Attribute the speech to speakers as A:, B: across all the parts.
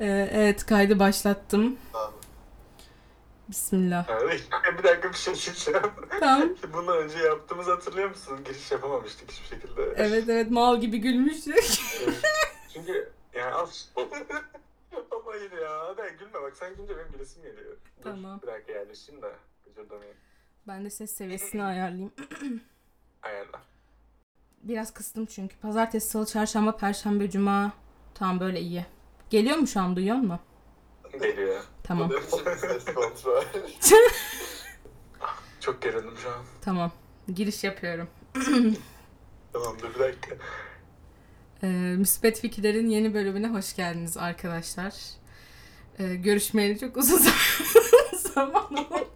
A: Ee, evet kaydı başlattım.
B: Tamam.
A: Bismillah.
B: Bir dakika bir şey diyeceğim.
A: Tamam.
B: Bundan önce yaptığımızı hatırlıyor musun? Giriş yapamamıştık hiçbir şekilde.
A: Evet evet mal gibi gülmüştük.
B: Çünkü yani az. Ama hayır ya. Hadi gülme bak sen gülünce benim gülesim geliyor. Dur,
A: Tamam.
B: Bir dakika yerleşeyim de. Gıcırdamayayım.
A: Ben de ses seviyesini ayarlayayım.
B: Ayarla.
A: Biraz kıstım çünkü. Pazartesi, salı, çarşamba, perşembe, cuma. Tamam böyle iyi. Geliyor mu şu an duyuyor mu?
B: Geliyor.
A: Tamam.
B: Kontrol. Çok gerildim şu an.
A: Tamam. Giriş yapıyorum.
B: Tamam dur bir dakika.
A: Ee, Müspet Fikirler'in yeni bölümüne hoş geldiniz arkadaşlar. Ee, görüşmeyeli çok uzun zaman- oldu.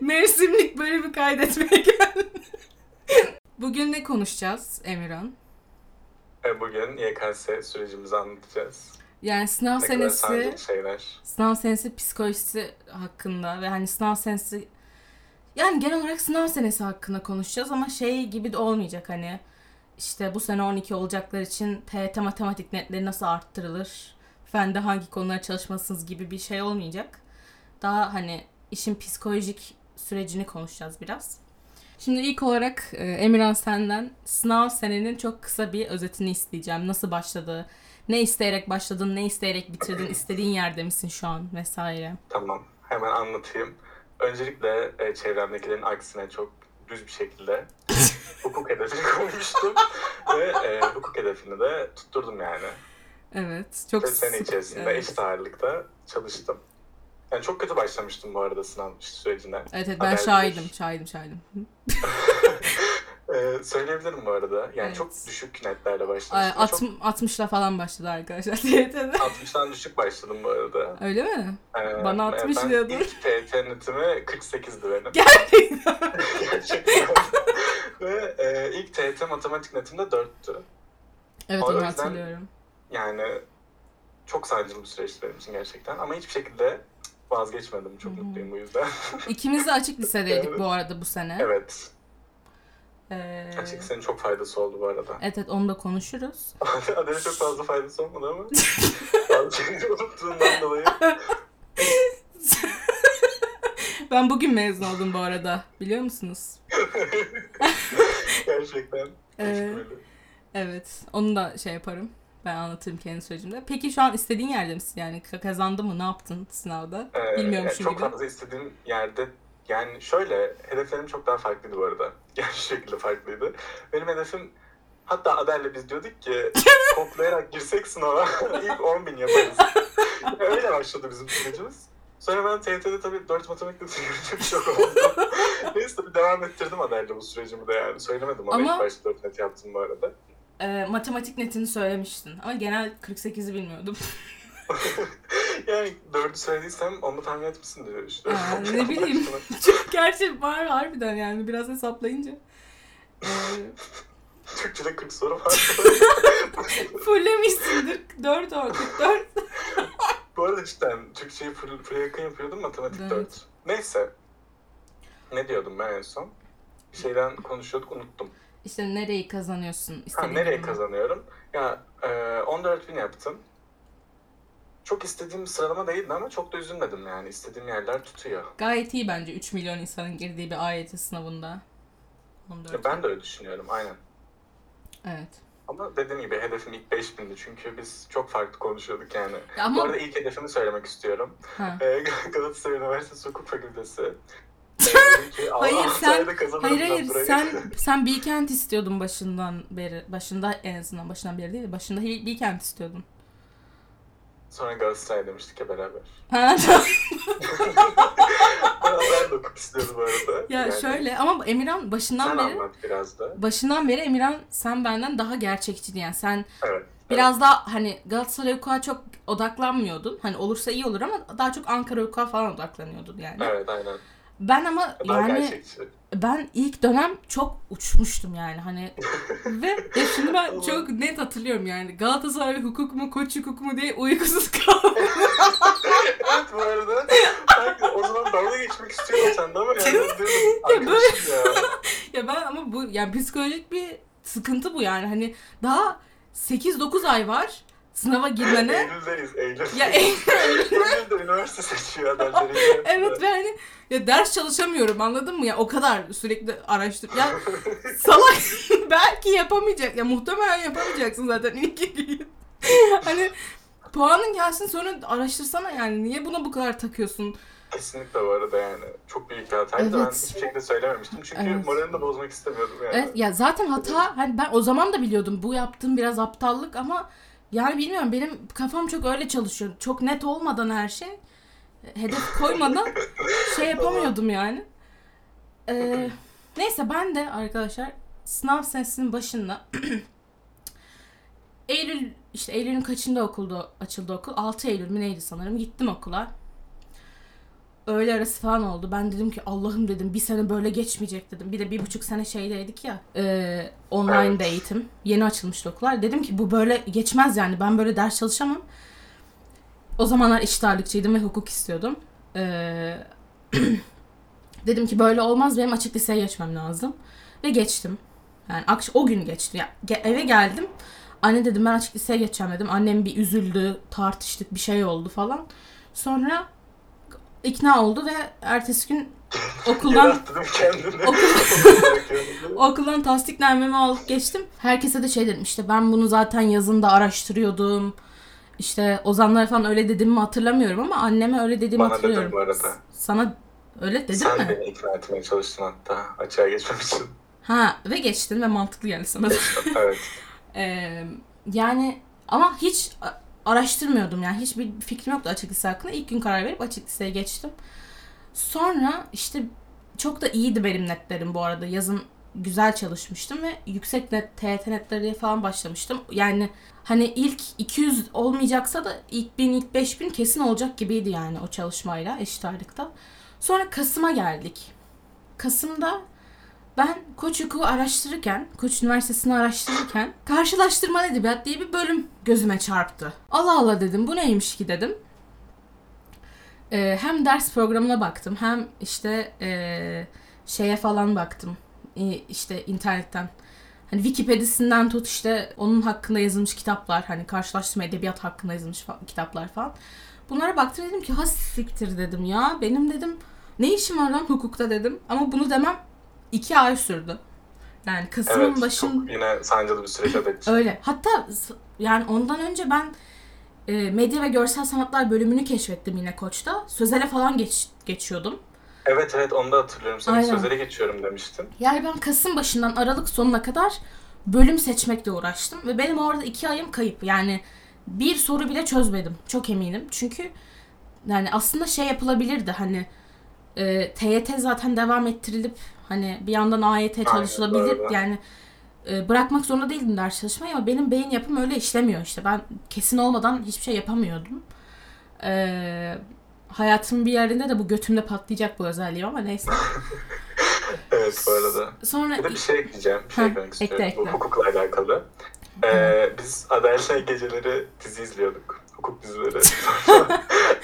A: Mevsimlik bölümü kaydetmeye geldim. Bugün ne konuşacağız Emirhan?
B: E, Bugün YKS sürecimizi anlatacağız.
A: Yani sınav
B: Ne
A: senesi, sınav senesi psikolojisi hakkında ve hani sınav senesi yani genel olarak sınav senesi hakkında konuşacağız ama şey gibi de olmayacak hani işte bu sene 12 olacaklar için TYT matematik netleri nasıl arttırılır? Fende hangi konulara çalışmalısınız gibi bir şey olmayacak. Daha hani işin psikolojik sürecini konuşacağız biraz. Şimdi ilk olarak e, Emirhan senden sınav senenin çok kısa bir özetini isteyeceğim. Nasıl başladı? Ne isteyerek başladın, ne isteyerek bitirdin, istediğin yerde misin şu an vesaire.
B: Tamam, hemen anlatayım. Öncelikle e, çevremdekilerin aksine çok düz bir şekilde hukuk hedefini koymuştum. Ve e, hukuk hedefini de tutturdum yani.
A: Evet, çok
B: Ve sene içerisinde
A: evet.
B: eşit ağırlıkta çalıştım. Yani çok kötü başlamıştım bu arada sınav sürecine.
A: Evet, evet ben
B: Haberdir.
A: şahidim, şahidim, şahidim. Hı.
B: E, söyleyebilirim bu arada. Yani
A: Evet.
B: çok düşük netlerle
A: Ay,
B: başlamıştım.
A: At,
B: Çok
A: 60'la falan başladı arkadaşlar TYT'de.
B: 60'tan düşük başladım bu arada.
A: Öyle mi?
B: E,
A: Bana
B: evet,
A: 60
B: ben
A: diyordun.
B: İlk TYT netimi 48'di benim.
A: Gerçekten.
B: Gerçekten. Ve e, ilk TYT matematik netimde 4'tü.
A: Evet
B: O
A: onu
B: yüzden-
A: hatırlıyorum.
B: Yani çok sancılı bir süreçti benim için gerçekten. Ama hiçbir şekilde vazgeçmedim. Çok
A: Hı hı.
B: mutluyum bu yüzden.
A: İkimiz de açık lisedeydik
B: Evet.
A: bu arada bu sene.
B: evet.
A: Ee,
B: Açık senin çok faydası oldu bu arada.
A: evet evet onu da konuşuruz.
B: Adele çok fazla faydası olmadı ama. Bazı şeyleri unuttuğundan dolayı.
A: Ben bugün mezun oldum bu arada. Biliyor musunuz?
B: gerçekten.
A: Ee, Evet. Onu da şey yaparım. Ben anlatırım kendi sürecimde. Peki şu an istediğin yerde misin? Yani ka- kazandın mı? Ne yaptın sınavda?
B: Ee,
A: Bilmiyormuşum
B: yani çok
A: gibi.
B: fazla istediğim yerde yani şöyle hedeflerim çok daha farklıydı bu arada. Yani şu şekilde farklıydı. Benim hedefim hatta Adel'le biz diyorduk ki toplayarak girsek sınava ilk 10 bin yaparız. Öyle başladı bizim sürecimiz. Sonra ben TYT'de tabii 4 matematikle görünce çok oldu. Neyse tabii devam ettirdim Adel'le bu sürecimi de yani. Söylemedim ama,
A: Ama-
B: ilk başta 4 net yaptım bu arada.
A: Ee, matematik netini söylemiştin. Ama genel 48'i bilmiyordum.
B: yani 4'ü söylediysem onu tahmin etmişsin diye düşünüyorum.
A: Aa, ne bileyim. Çok gerçi var harbiden yani biraz hesaplayınca. Ee,
B: Türkçe'de 40 soru var.
A: fullemişsindir. 4 o 44.
B: Bu arada cidden Türkçeyi full, full yakın yapıyordum, matematik
A: Evet.
B: 4. Neyse. Ne diyordum ben en son? Bir şeyden konuşuyorduk, unuttum.
A: İşte nereyi kazanıyorsun?
B: Ha,
A: bölümü.
B: kazanıyorum? Ya e, 14 bin yaptım. Çok istediğim sıralama değildi ama çok da üzülmedim yani. İstediğim yerler tutuyor.
A: Gayet iyi bence 3 milyon insanın girdiği bir AYT sınavında. 14.
B: Ya ben de öyle düşünüyorum, aynen.
A: Evet.
B: Ama dediğim gibi hedefim ilk 5000'di çünkü biz çok farklı konuşuyorduk yani.
A: Ya
B: Bu
A: ama
B: arada ilk hedefimi söylemek istiyorum.
A: ha.
B: Ee, Galatasaray Üniversitesi Hukuk Fakültesi. Ee,
A: Hayır, sen- Hayır hayır
B: burayı.
A: sen sen Bilkent istiyordun başından beri. Başında en azından başından beri değil de başında Bil- Bilkent istiyordun.
B: Sonra Galatasaray demiştik ya beraber.
A: Ha
B: ben de hukuk istiyordum bu arada.
A: ya
B: Yani
A: şöyle ama Emirhan başından
B: Sen
A: beri
B: anlat biraz da.
A: başından beri Emirhan sen benden daha gerçekçi yani sen
B: Evet.
A: biraz daha hani Galatasaray hukuka çok odaklanmıyordun. Hani olursa iyi olur ama daha çok Ankara hukuka falan odaklanıyordun yani.
B: Evet, evet aynen.
A: Ben ama
B: Daha
A: yani
B: gerçekçi.
A: ben ilk dönem çok uçmuştum yani hani. Ve ya şimdi ben çok net hatırlıyorum yani. Galatasaray hukuk mu koç hukuk mu diye uykusuz kaldım.
B: evet bu arada. O zaman dalga geçmek istiyordum senden ama yani diyordum arkadaşım ya.
A: ya ben ama bu yani psikolojik bir sıkıntı bu yani. Hani daha 8-9 ay var sınava girmene
B: Eylül'deyiz, Eylül.
A: ya Eylül
B: Eylül'de üniversite seçiyor adayları.
A: evet ve hani ya ders çalışamıyorum anladın mı ya o kadar sürekli araştır ya salak belki yapamayacak ya muhtemelen yapamayacaksın zaten ilk gün hani puanın gelsin sonra araştırsana yani niye buna bu kadar takıyorsun
B: Kesinlikle bu arada yani. Çok büyük bir hataydı. Ben
A: Evet.
B: hiçbir şekilde söylememiştim. Çünkü
A: Evet.
B: moralini de bozmak istemiyordum yani.
A: Evet ya zaten hata hani ben o zaman da biliyordum bu yaptığım biraz aptallık ama yani bilmiyorum benim kafam çok öyle çalışıyor. Çok net olmadan her şey hedef koymadan şey yapamıyordum yani. Ee, neyse ben de arkadaşlar sınav senesinin başında Eylül işte Eylül'ün kaçında okulda açıldı okul? 6 Eylül mü neydi sanırım. Gittim okula. Öğle arası falan oldu. Ben dedim ki Allah'ım dedim bir sene böyle geçmeyecek dedim. Bir de bir buçuk sene şeydeydik ya. E, online
B: Evet.
A: eğitim. Yeni açılmıştı okullar. Dedim ki bu böyle geçmez yani. Ben böyle ders çalışamam. O zamanlar eşit ağırlıkçıydım ve hukuk istiyordum. Ee, dedim ki böyle olmaz benim açık liseye geçmem lazım. Ve geçtim. Yani akş- o gün geçti. Ya, ge- eve geldim. Anne dedim ben açık liseye geçeceğim dedim. Annem bir üzüldü, tartıştık, bir şey oldu falan. Sonra ikna oldu ve ertesi gün okuldan. Okul- okuldan tasdiknamemi alıp geçtim. Herkese de şey dedim işte ben bunu zaten yazında araştırıyordum. İşte Ozanlara falan öyle dediğimi hatırlamıyorum ama anneme öyle dediğimi
B: Bana dedin
A: hatırlıyorum.
B: bu arada.
A: Sana öyle dedim
B: Sen
A: mi?
B: beni ikna etmeye çalıştın hatta açığa geçmem için.
A: Ha ve geçtin ve mantıklı geldi sana.
B: evet.
A: Ee, yani ama hiç araştırmıyordum yani hiçbir fikrim yoktu açık lise hakkında. İlk gün karar verip açık liseye geçtim. Sonra işte çok da iyiydi benim netlerim bu arada. Yazın güzel çalışmıştım ve yüksek net TYT netleri falan başlamıştım. Yani hani ilk 200 olmayacaksa da ilk 1000 ilk 5000 kesin olacak gibiydi yani o çalışmayla eşit ağırlıkta. Sonra Kasım'a geldik. Kasım'da ben Koç Hukuku araştırırken, Koç Üniversitesi'ni araştırırken karşılaştırma edebiyat diye bir bölüm gözüme çarptı. Allah Allah dedim bu neymiş ki dedim. Ee, hem ders programına baktım hem işte ee, şeye falan baktım. Ee, işte internetten. Hani Wikipedia'sından tut işte onun hakkında yazılmış kitaplar hani karşılaştırma edebiyat hakkında yazılmış fa- kitaplar falan. Bunlara baktım dedim ki ha siktir dedim ya. Benim dedim ne işim var lan hukukta dedim. Ama bunu demem iki ay sürdü. Yani Kasım'ın
B: Evet.
A: başın
B: yine sancılı bir süreç adet.
A: öyle. Hatta yani ondan önce ben e, medya ve görsel sanatlar bölümünü keşfettim yine Koç'ta. Sözele falan geç, geçiyordum.
B: Evet evet onu da hatırlıyorum. Sen
A: Aynen.
B: sözlere geçiyorum demiştin.
A: Yani ben Kasım başından Aralık sonuna kadar bölüm seçmekle uğraştım. Ve benim orada iki ayım kayıp. Yani bir soru bile çözmedim. Çok eminim. Çünkü yani aslında şey yapılabilirdi hani e, TYT zaten devam ettirilip hani bir yandan AYT çalışılabilir.
B: doğru.
A: yani e, bırakmak zorunda değildim ders çalışmayı ama benim beyin yapım öyle işlemiyor işte. Ben kesin olmadan hiçbir şey yapamıyordum. E, hayatımın bir yerinde de bu götümde patlayacak bu özelliğim ama neyse.
B: Evet bu arada.
A: Sonra
B: Bir de bir şey ekleyeceğim. Bir şey eklemek
A: ekle,
B: istiyorum. Bu
A: ekle.
B: hukukla alakalı. Ee, biz Adayla geceleri dizi izliyorduk. Hukuk dizileri.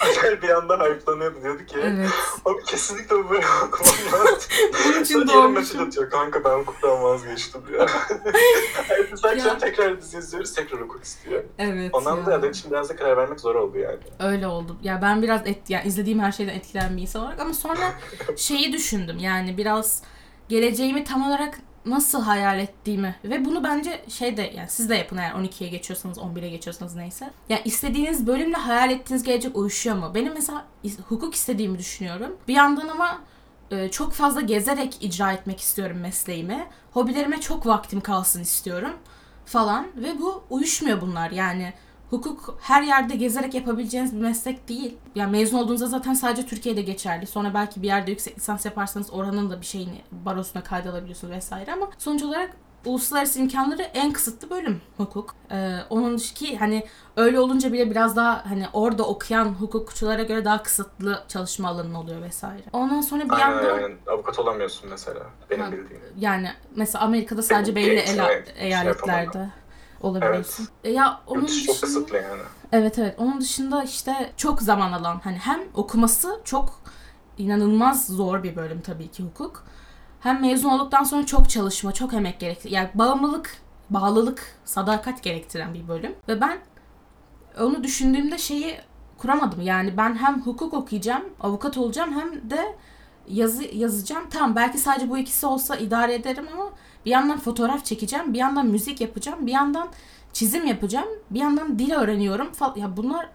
B: Adel bir anda hype'lanıyordu. Diyordu ki
A: evet.
B: Abi kesinlikle bu böyle okumam lazım.
A: Bunun için
B: Sonra
A: doğmuşum.
B: mesaj atıyor. Kanka ben hukuktan vazgeçtim diyor. Ertesi akşam
A: Ya.
B: tekrar dizi izliyoruz. Tekrar hukuk istiyor.
A: Evet.
B: Ondan da Adel için biraz da karar vermek zor oldu yani.
A: Öyle oldu. Ya ben biraz et, yani izlediğim her şeyden etkilenen bir insan olarak ama sonra şeyi düşündüm. Yani biraz geleceğimi tam olarak nasıl hayal ettiğimi ve bunu bence şey de yani siz de yapın eğer 12'ye geçiyorsanız 11'e geçiyorsanız neyse. Yani istediğiniz bölümle hayal ettiğiniz gelecek uyuşuyor mu? Benim mesela hukuk istediğimi düşünüyorum. Bir yandan ama e, çok fazla gezerek icra etmek istiyorum mesleğimi. Hobilerime çok vaktim kalsın istiyorum falan ve bu uyuşmuyor bunlar. Yani hukuk her yerde gezerek yapabileceğiniz bir meslek değil. Yani mezun olduğunuzda zaten sadece Türkiye'de geçerli. Sonra belki bir yerde yüksek lisans yaparsanız oranın da bir şeyini barosuna kaydalabiliyorsunuz vesaire ama sonuç olarak uluslararası imkanları en kısıtlı bölüm hukuk. Ee, onun ki hani öyle olunca bile biraz daha hani orada okuyan hukukçulara göre daha kısıtlı çalışma alanın oluyor vesaire. Ondan sonra bir
B: Aynen
A: yandan
B: aynen. Avukat olamıyorsun mesela. Benim
A: Ha.
B: bildiğim.
A: yani mesela Amerika'da sadece belli ela-
B: şey
A: eyaletlerde olabiliyorsun. E ya onun
B: Yurt dışı çok
A: dışında
B: kısıtlı yani.
A: Evet evet. Onun dışında işte çok zaman alan hani hem okuması çok inanılmaz zor bir bölüm tabii ki hukuk. Hem mezun olduktan sonra çok çalışma, çok emek gerektiren, yani bağımlılık, bağlılık, sadakat gerektiren bir bölüm. Ve ben onu düşündüğümde şeyi kuramadım. Yani ben hem hukuk okuyacağım, avukat olacağım hem de yazı yazacağım. Tamam belki sadece bu ikisi olsa idare ederim ama bir yandan fotoğraf çekeceğim, bir yandan müzik yapacağım, bir yandan çizim yapacağım, bir yandan dil öğreniyorum falan. Ya bunlar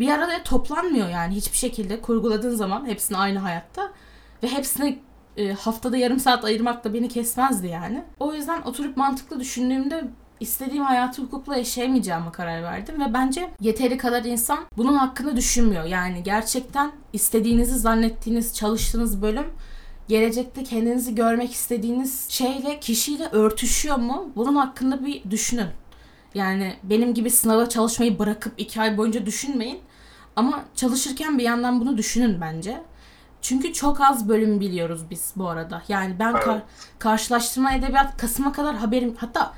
A: bir arada toplanmıyor yani hiçbir şekilde kurguladığın zaman hepsini aynı hayatta ve hepsini e, haftada yarım saat ayırmak da beni kesmezdi yani. O yüzden oturup mantıklı düşündüğümde istediğim hayatı hukukla yaşayamayacağıma karar verdim ve bence yeteri kadar insan bunun hakkında düşünmüyor. Yani gerçekten istediğinizi zannettiğiniz, çalıştığınız bölüm gelecekte kendinizi görmek istediğiniz şeyle, kişiyle örtüşüyor mu? Bunun hakkında bir düşünün. Yani benim gibi sınava çalışmayı bırakıp iki ay boyunca düşünmeyin. Ama çalışırken bir yandan bunu düşünün bence. Çünkü çok az bölüm biliyoruz biz bu arada. Yani ben kar- karşılaştırma edebiyat Kasım'a kadar haberim hatta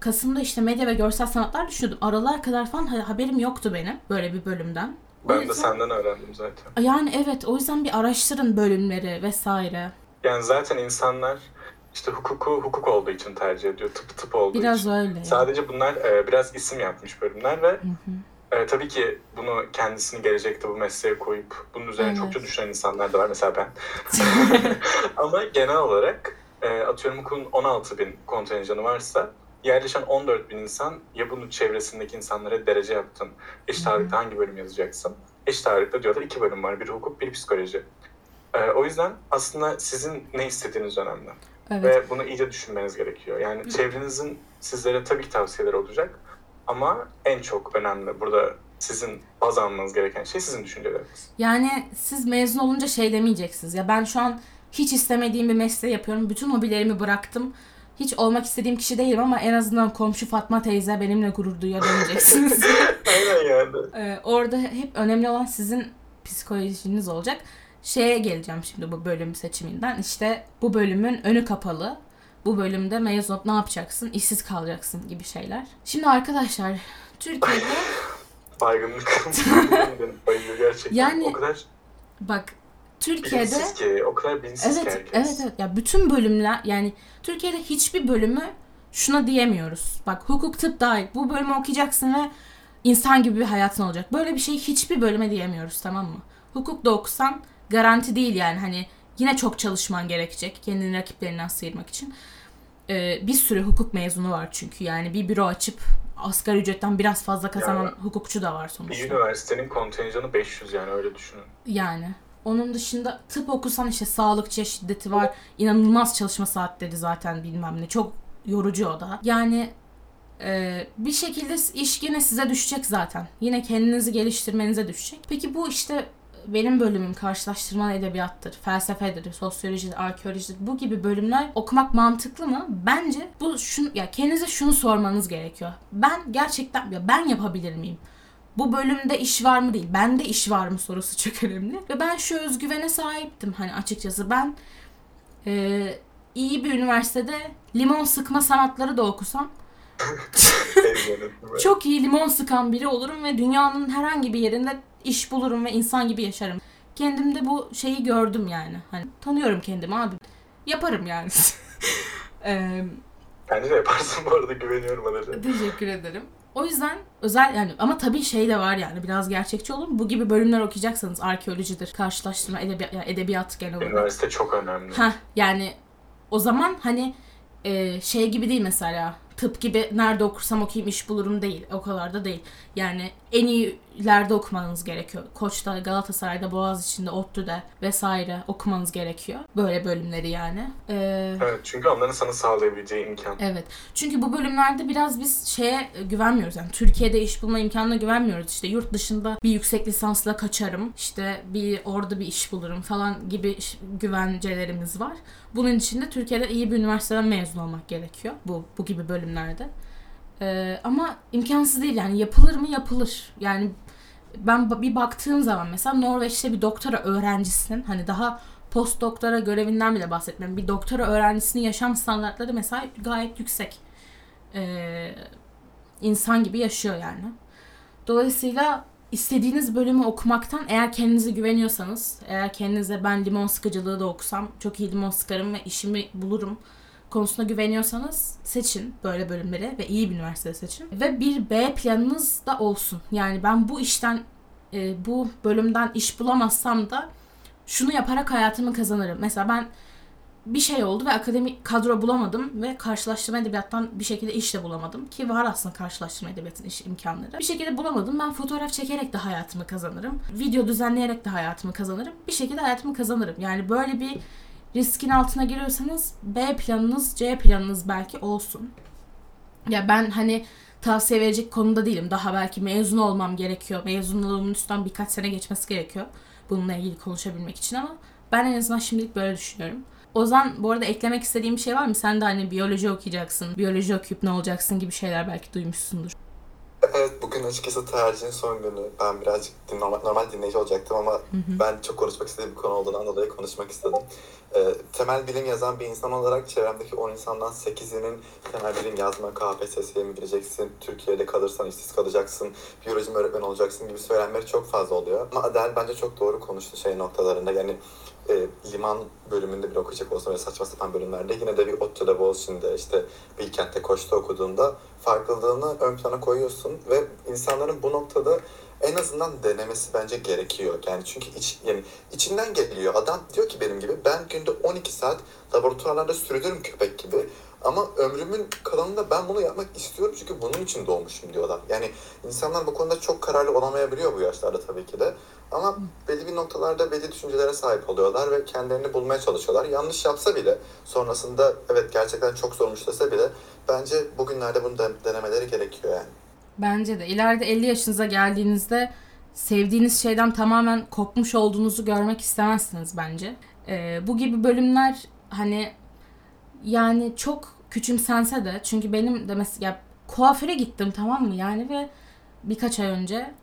A: Kasım'da işte medya ve görsel sanatlar düşünüyordum. Aralığa kadar falan ha- haberim yoktu benim böyle bir bölümden. O
B: Ben de
A: yüzden-
B: senden öğrendim zaten.
A: Yani evet o yüzden bir araştırın bölümleri vesaire.
B: Yani zaten insanlar işte hukuku hukuk olduğu için tercih ediyor. Tıp tıp olduğu
A: Biraz
B: için.
A: öyle.
B: Sadece bunlar e, biraz isim yapmış bölümler ve e, tabii ki bunu kendisini gelecekte bu mesleğe koyup bunun üzerine
A: Evet.
B: çokça düşünen insanlar da var. Mesela ben. Ama genel olarak e, atıyorum hukukun 16 bin kontenjanı varsa yerleşen 14 bin insan ya bunu çevresindeki insanlara derece yaptın.
A: Hı hı.
B: ağırlıkta hangi bölüm yazacaksın? Eşit ağırlıkta diyorlar iki bölüm var. Bir hukuk, bir psikoloji. E, o yüzden aslında sizin ne istediğiniz önemli.
A: Evet.
B: Ve bunu iyice düşünmeniz gerekiyor. Yani çevrenizin sizlere tabii ki tavsiyeleri olacak. Ama en çok önemli burada sizin baz almanız gereken şey sizin düşünceleriniz.
A: Yani siz mezun olunca şey demeyeceksiniz. Ya ben şu an hiç istemediğim bir mesleği yapıyorum. Bütün hobilerimi bıraktım. Hiç olmak istediğim kişi değilim ama en azından komşu Fatma teyze benimle gurur duyuyor demeyeceksiniz.
B: Aynen yani.
A: Ee, orada hep önemli olan sizin psikolojiniz olacak. Şeye geleceğim şimdi bu bölüm seçiminden. İşte bu bölümün önü kapalı. Bu bölümde mezun olup ne yapacaksın? İşsiz kalacaksın gibi şeyler. Şimdi arkadaşlar Türkiye'de
B: Baygınlık. Bayıyor gerçekten.
A: Yani-
B: o kadar
A: bak Türkiye'de
B: bilinçsiz ki, o kadar bilinçsiz ki
A: Evet,
B: herkes.
A: evet, evet. Ya bütün bölümler yani Türkiye'de hiçbir bölümü şuna diyemiyoruz. Bak hukuk tıp dahil bu bölümü okuyacaksın ve insan gibi bir hayatın olacak. Böyle bir şey hiçbir bölüme diyemiyoruz tamam mı? Hukuk da okusan garanti değil yani hani yine çok çalışman gerekecek kendini rakiplerinden sıyırmak için. Ee, bir sürü hukuk mezunu var çünkü yani bir büro açıp asgari ücretten biraz fazla kazanan
B: Yani-
A: hukukçu da var
B: Bir
A: sonuçta.
B: üniversitenin kontenjanı 500 yani öyle düşünün.
A: Yani onun dışında tıp okusan işte sağlıkçıya şiddeti var. İnanılmaz çalışma saatleri zaten bilmem ne. Çok yorucu o da. Yani e, bir şekilde iş yine size düşecek zaten. Yine kendinizi geliştirmenize düşecek. Peki bu işte benim bölümüm karşılaştırmalı edebiyattır, felsefedir, sosyolojidir, arkeolojidir. Bu gibi bölümler okumak mantıklı mı? Bence bu şunu ya kendinize şunu sormanız gerekiyor. Ben gerçekten ya ben yapabilir miyim? Bu bölümde iş var mı değil. Bende iş var mı sorusu çok önemli. Ve ben şu özgüvene sahiptim hani açıkçası. Ben e, iyi bir üniversitede limon sıkma sanatları da okusam çok iyi limon sıkan biri olurum ve dünyanın herhangi bir yerinde iş bulurum ve insan gibi yaşarım. Kendimde bu şeyi gördüm yani. Hani tanıyorum kendimi abi. Yaparım yani. Eee
B: Bence de yaparsın bu arada güveniyorum Adele.
A: Teşekkür ederim. O yüzden özel yani ama tabii şey de var yani biraz gerçekçi olun. Bu gibi bölümler okuyacaksanız arkeolojidir, karşılaştırma, edebiyat, yani edebiyat genel olarak.
B: Üniversite çok önemli.
A: Heh, yani o zaman hani e, şey gibi değil mesela tıp gibi nerede okursam okuyayım iş bulurum değil. O kadar da değil. Yani en iyilerde okumanız gerekiyor. Koç'ta, Galatasaray'da, Boğaziçi'nde, ODTÜ'de vesaire okumanız gerekiyor. Böyle bölümleri yani. Ee,
B: Evet çünkü onların sana sağlayabileceği imkan.
A: Evet. Çünkü bu bölümlerde biraz biz şeye güvenmiyoruz. Yani Türkiye'de iş bulma imkanına güvenmiyoruz. İşte yurt dışında bir yüksek lisansla kaçarım. İşte bir orada bir iş bulurum falan gibi güvencelerimiz var. Bunun için de Türkiye'de iyi bir üniversiteden mezun olmak gerekiyor. Bu bu gibi bölümlerde. Ee, ama imkansız değil yani yapılır mı yapılır. Yani ben bir baktığım zaman mesela Norveç'te bir doktora öğrencisinin hani daha post doktora görevinden bile bahsetmiyorum. Bir doktora öğrencisinin yaşam standartları mesela gayet yüksek. Ee, insan gibi yaşıyor yani. Dolayısıyla istediğiniz bölümü okumaktan eğer kendinize güveniyorsanız, eğer kendinize ben limon sıkıcılığı da okusam çok iyi limon sıkarım ve işimi bulurum konusunda güveniyorsanız seçin böyle bölümleri ve iyi bir üniversite seçin. Ve bir B planınız da olsun. Yani ben bu işten e, bu bölümden iş bulamazsam da şunu yaparak hayatımı kazanırım. Mesela ben bir şey oldu ve akademik kadro bulamadım ve karşılaştırma edebiyattan bir şekilde iş de bulamadım. Ki var aslında karşılaştırma edebiyatın iş imkanları. Bir şekilde bulamadım. Ben fotoğraf çekerek de hayatımı kazanırım. Video düzenleyerek de hayatımı kazanırım. Bir şekilde hayatımı kazanırım. Yani böyle bir riskin altına giriyorsanız B planınız, C planınız belki olsun. Ya ben hani tavsiye verecek konuda değilim. Daha belki mezun olmam gerekiyor. Mezunluğumun üstten birkaç sene geçmesi gerekiyor. Bununla ilgili konuşabilmek için ama ben en azından şimdilik böyle düşünüyorum. Ozan bu arada eklemek istediğim bir şey var mı? Sen de hani biyoloji okuyacaksın, biyoloji okuyup ne olacaksın gibi şeyler belki duymuşsundur.
C: Evet bugün açıkçası tercihin son günü. Ben birazcık normal, normal dinleyici olacaktım ama ben çok konuşmak istediğim bir konu olduğundan dolayı konuşmak istedim. Ee, temel bilim yazan bir insan olarak çevremdeki 10 insandan 8'inin temel bilim yazma, KPSS'ye mi gireceksin, Türkiye'de kalırsan işsiz kalacaksın, biyoloji öğretmen olacaksın gibi söylemleri çok fazla oluyor. Ama Adel bence çok doğru konuştu şey noktalarında. Yani e, liman bölümünde bir okuyacak olsa ve saçma sapan bölümlerde yine de bir ODTÜ'de, Boğaziçi'nde işte Bilkent'te, Koç'ta okuduğunda farklılığını ön plana koyuyorsun ve insanların bu noktada en azından denemesi bence gerekiyor. Yani çünkü iç, yani içinden geliyor. Adam diyor ki benim gibi ben günde 12 saat laboratuvarlarda sürünürüm köpek gibi. Ama ömrümün kalanında ben bunu yapmak istiyorum çünkü bunun için doğmuşum diyor adam. Yani insanlar bu konuda çok kararlı olamayabiliyor bu yaşlarda tabii ki de. Ama belli bir noktalarda belli düşüncelere sahip oluyorlar ve kendilerini bulmaya çalışıyorlar. Yanlış yapsa bile sonrasında evet gerçekten çok zormuş dese bile bence bugünlerde bunu de- denemeleri gerekiyor yani.
A: Bence de. İleride 50 yaşınıza geldiğinizde sevdiğiniz şeyden tamamen kopmuş olduğunuzu görmek istemezsiniz bence. Ee, bu gibi bölümler hani yani çok küçümsense de çünkü benim de mesela kuaföre gittim tamam mı yani ve birkaç ay önce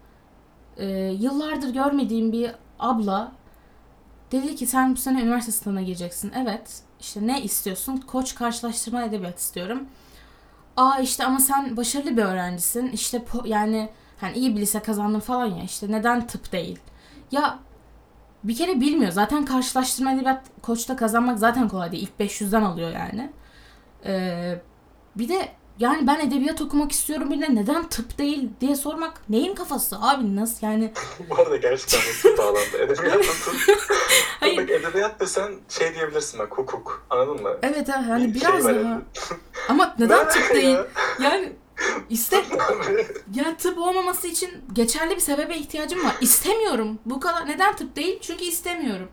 A: e, yıllardır görmediğim bir abla dedi ki sen bu sene üniversite sınavına gireceksin. Evet işte ne istiyorsun? Koç karşılaştırma edebiyat istiyorum. Aa işte ama sen başarılı bir öğrencisin. İşte yani hani iyi bir lise kazandın falan ya işte neden tıp değil? Ya bir kere bilmiyor. Zaten karşılaştırma edebiyat koçta kazanmak zaten kolay değil. İlk 500'den alıyor yani. Ee, bir de yani ben edebiyat okumak istiyorum birine neden tıp değil diye sormak neyin kafası abi nasıl yani
B: Bu arada gerçekten nasıl bağlandı? Edebiyat nasıl?
A: Hayır.
B: Bak, edebiyat desen şey diyebilirsin bak hukuk. Anladın mı?
A: evet ha, hani
B: Bir
A: biraz
B: şey
A: daha ama neden
B: Ne
A: tıp değil
B: ya?
A: yani iste Ya tıp olmaması için geçerli bir sebebe ihtiyacım var. İstemiyorum. Bu kadar neden tıp değil? Çünkü istemiyorum.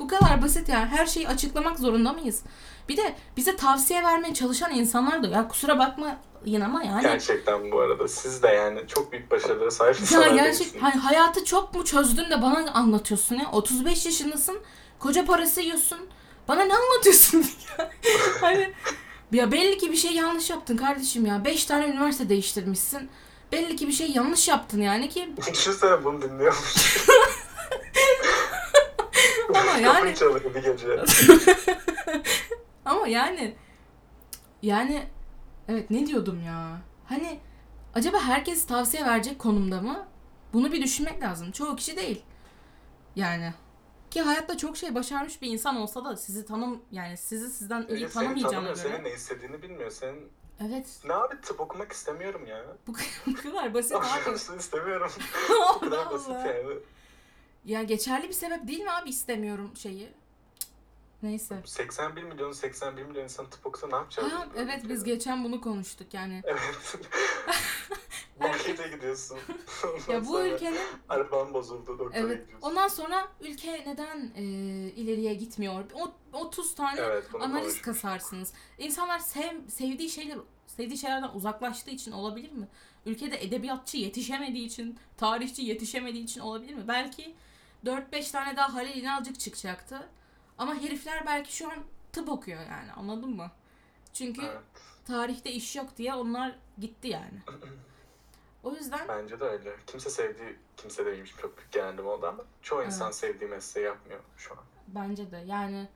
A: Bu kadar basit yani. Her şeyi açıklamak zorunda mıyız? Bir de bize tavsiye vermeye çalışan insanlar da ya kusura bakma yine ama yani
B: Gerçekten bu arada. Siz de yani çok büyük başarılara sahip
A: ya
B: insanlar
A: gerçek
B: değilsiniz.
A: hani hayatı çok mu çözdün de bana anlatıyorsun ya? 35 yaşındasın. Koca parası yiyorsun. Bana ne anlatıyorsun ya? hani ya belli ki bir şey yanlış yaptın kardeşim ya. 5 tane üniversite değiştirmişsin. Belli ki bir şey yanlış yaptın yani ki
B: Düşünsene bunu dinliyormuş.
A: Ama yani
B: Kapıyı çalıyor bir gece.
A: Ama yani yani evet ne diyordum ya? Hani acaba herkes tavsiye verecek konumda mı? Bunu bir düşünmek lazım. Çoğu kişi değil. Yani ki hayatta çok şey başarmış bir insan olsa da sizi tanım yani sizi sizden iyi
B: Seni
A: tanımayacağına göre.
B: senin ne istediğini bilmiyor. Senin
A: Evet.
B: ne abi tıp okumak istemiyorum ya.
A: Bu, bu kadar basit abi.
B: İstemiyorum. Bu kadar basit yani.
A: Ya geçerli bir sebep değil mi abi istemiyorum şeyi? Neyse.
B: 81 milyon 81 milyon insan tıp okusa ne yapacağız?
A: Ha,
B: bu
A: evet biz
B: ülkede?
A: geçen bunu konuştuk yani.
B: Evet. Markete gidiyorsun. Ondan
A: Ya bu ülkenin
B: Araban bozuldu doktora
A: Evet.
B: gidiyorsun.
A: Ondan sonra ülke neden e, ileriye gitmiyor? O 30 tane
B: Evet,
A: analiz kasarsınız. İnsanlar sev, sevdiği şeyler sevdiği şeylerden uzaklaştığı için olabilir mi? Ülkede edebiyatçı yetişemediği için, tarihçi yetişemediği için olabilir mi? Belki 4-5 tane daha Halil İnalcık çıkacaktı. Ama herifler belki şu an tıp okuyor yani anladın mı? Çünkü
B: Evet,
A: tarihte iş yok diye onlar gitti yani. O yüzden
B: bence de öyle. Kimse sevdiği, kimse demeyeyim çok büyük genelleme oldu ama çoğu insan
A: Evet.
B: sevdiği mesleği yapmıyor şu an.
A: Bence de yani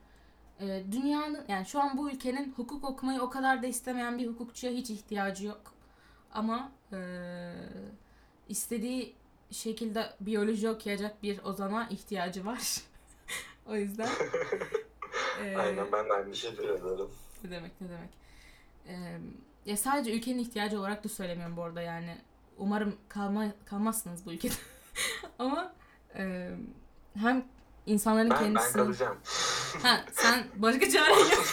A: e, dünyanın yani şu an bu ülkenin hukuk okumayı o kadar da istemeyen bir hukukçuya hiç ihtiyacı yok. Ama e, istediği şekilde biyoloji okuyacak bir ozana ihtiyacı var. o yüzden e,
B: Aynen ben de aynı şeyi
C: ederim.
A: Ne demek ne demek. Ee, ya sadece ülkenin ihtiyacı olarak da söylemiyorum bu arada yani. Umarım kalma, kalmazsınız bu ülkede. Ama e, hem insanların
B: Ben, ben
A: kendisini...
B: kalacağım.
A: Ha, sen başka çare yok.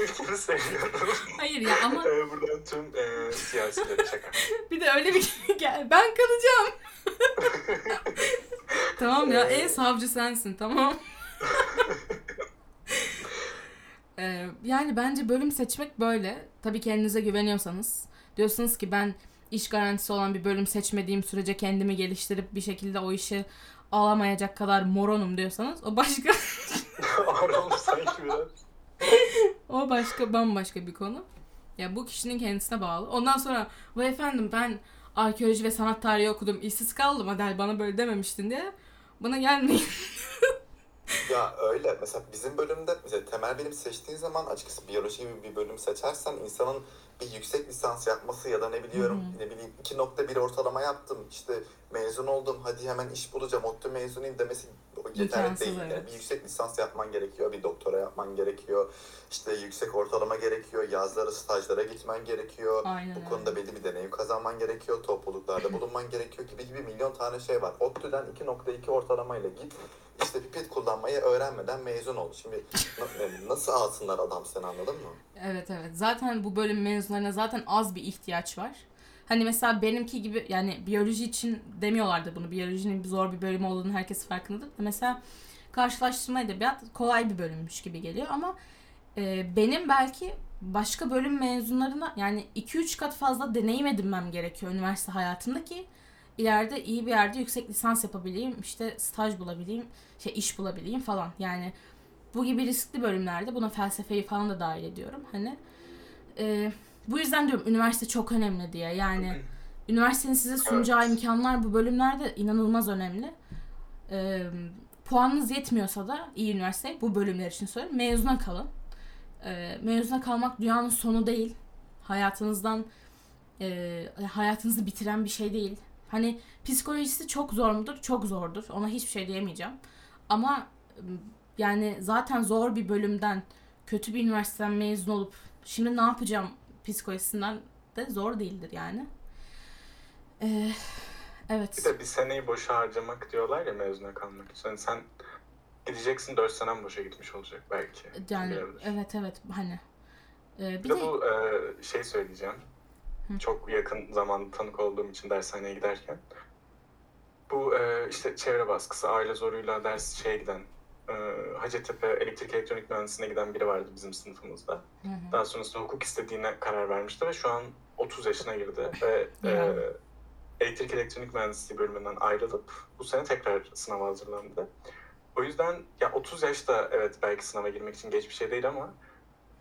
B: Ülkemi seviyorum.
A: Hayır ya ama
B: Ee, buradan tüm e, siyasilere şaka.
A: bir de öyle bir gel ben kalacağım. tamam ya en savcı sensin tamam. Ee, yani bence bölüm seçmek böyle. Tabii kendinize güveniyorsanız. Diyorsunuz ki ben iş garantisi olan bir bölüm seçmediğim sürece kendimi geliştirip bir şekilde o işi alamayacak kadar moronum diyorsanız o başka
B: oldu sanki biraz.
A: O başka bambaşka bir konu. Ya bu kişinin kendisine bağlı. Ondan sonra vay efendim ben arkeoloji ve sanat tarihi okudum. işsiz kaldım Adel bana böyle dememiştin diye. Bana gelmeyin.
C: Ya öyle. Mesela bizim bölümde mesela temel bilim seçtiğin zaman açıkçası biyoloji gibi bir bölüm seçersen insanın bir yüksek lisans yapması ya da ne biliyorum
A: Hı
C: ne bileyim 2.1 ortalama yaptım işte mezun oldum hadi hemen iş bulacağım ODTÜ mezunuyum demesi yeterli değil. Yani
A: evet.
C: bir yüksek lisans yapman gerekiyor, bir doktora yapman gerekiyor, işte yüksek ortalama gerekiyor, yazları stajlara gitmen gerekiyor.
A: Aynen
C: Bu konuda belli bir deneyim kazanman gerekiyor, topluluklarda bulunman gerekiyor gibi gibi milyon tane şey var. ODTÜ'den 2.2 ortalamayla git, işte pipet kullanmayı öğrenmeden mezun ol. Şimdi na- nasıl alsınlar adam sen anladın mı?
A: Evet evet. Zaten bu bölüm mezunlarına zaten az bir ihtiyaç var. Hani mesela benimki gibi yani biyoloji için demiyorlardı bunu. Biyolojinin zor bir bölüm olduğunu herkes farkındadır. da Mesela karşılaştırma edebiyat kolay bir bölümmüş gibi geliyor ama e, benim belki başka bölüm mezunlarına yani 2-3 kat fazla deneyim edinmem gerekiyor üniversite hayatında ki ileride iyi bir yerde yüksek lisans yapabileyim, işte staj bulabileyim, şey iş bulabileyim falan. Yani bu gibi riskli bölümlerde buna felsefeyi falan da dahil ediyorum. Hani e, bu yüzden diyorum üniversite çok önemli diye. Yani üniversitenin size sunacağı imkanlar bu bölümlerde inanılmaz önemli. E, puanınız yetmiyorsa da iyi üniversite bu bölümler için söylüyorum. Mezuna kalın. E, mezuna kalmak dünyanın sonu değil. Hayatınızdan e, hayatınızı bitiren bir şey değil. Hani psikolojisi çok zor mudur? Çok zordur. Ona hiçbir şey diyemeyeceğim. Ama e, yani zaten zor bir bölümden kötü bir üniversiteden mezun olup şimdi ne yapacağım psikolojisinden de zor değildir yani. Ee,
B: Bir
A: evet.
B: de bir seneyi boşa harcamak diyorlar ya mezuna kalmak için. Yani sen gideceksin 4 senen boşa gitmiş olacak belki.
A: Yani
B: bilebilir.
A: evet evet hani. Ee,
B: Bir
A: bir
B: de
A: de
B: bu e, şey söyleyeceğim.
A: Hı.
B: Çok yakın zaman tanık olduğum için dershaneye giderken. Bu e, işte çevre baskısı, aile zoruyla ders şeye giden, e, Hacettepe Elektrik Elektronik Mühendisliğine giden biri vardı bizim sınıfımızda.
A: Hı hı.
B: Daha sonrasında hukuk istediğine karar vermişti ve şu an 30 yaşına girdi. Ve e, elektrik elektronik mühendisliği bölümünden ayrılıp bu sene tekrar sınava hazırlandı. O yüzden ya 30 yaşta evet belki sınava girmek için geç bir şey değil ama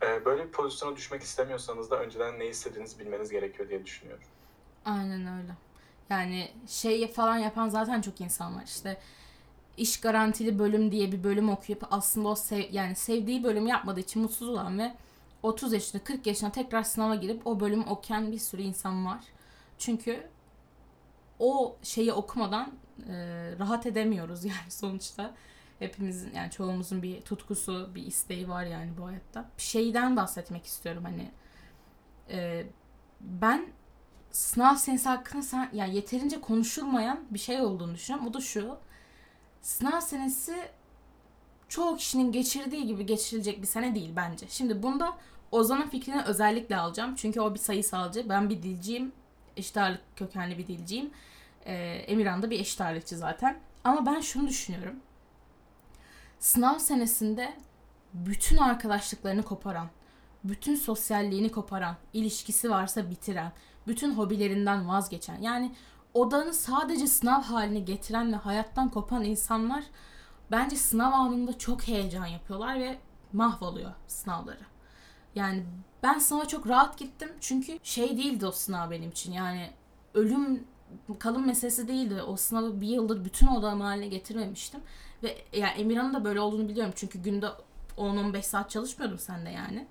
B: e, böyle bir pozisyona düşmek istemiyorsanız da önceden ne istediğinizi bilmeniz gerekiyor diye düşünüyorum.
A: Aynen öyle. Yani şey falan yapan zaten çok insan var. İşte iş garantili bölüm diye bir bölüm okuyup aslında o sev, yani sevdiği bölümü yapmadığı için mutsuz olan ve 30 yaşında 40 yaşına tekrar sınava girip o bölümü okuyan bir sürü insan var. Çünkü o şeyi okumadan e, rahat edemiyoruz yani sonuçta. Hepimizin yani çoğumuzun bir tutkusu, bir isteği var yani bu hayatta. Bir şeyden bahsetmek istiyorum hani. E, ben sınav senesi hakkında sen, yani yeterince konuşulmayan bir şey olduğunu düşünüyorum. O da şu. Sınav senesi çoğu kişinin geçirdiği gibi geçirilecek bir sene değil bence. Şimdi bunda Ozan'ın fikrini özellikle alacağım. Çünkü o bir sayısalcı. Ben bir dilciyim. Eşit ağırlık kökenli bir dilciyim. Ee, Emirhan da bir eşit ağırlıkçı zaten. Ama ben şunu düşünüyorum. Sınav senesinde bütün arkadaşlıklarını koparan, bütün sosyalliğini koparan, ilişkisi varsa bitiren, bütün hobilerinden vazgeçen yani odanı sadece sınav haline getiren ve hayattan kopan insanlar bence sınav anında çok heyecan yapıyorlar ve mahvoluyor sınavları. Yani ben sınava çok rahat gittim çünkü şey değildi o sınav benim için yani ölüm kalım meselesi değildi. O sınavı bir yıldır bütün odam haline getirmemiştim. Ve yani Emirhan'ın da böyle olduğunu biliyorum çünkü günde 10-15 saat çalışmıyordum sen de yani.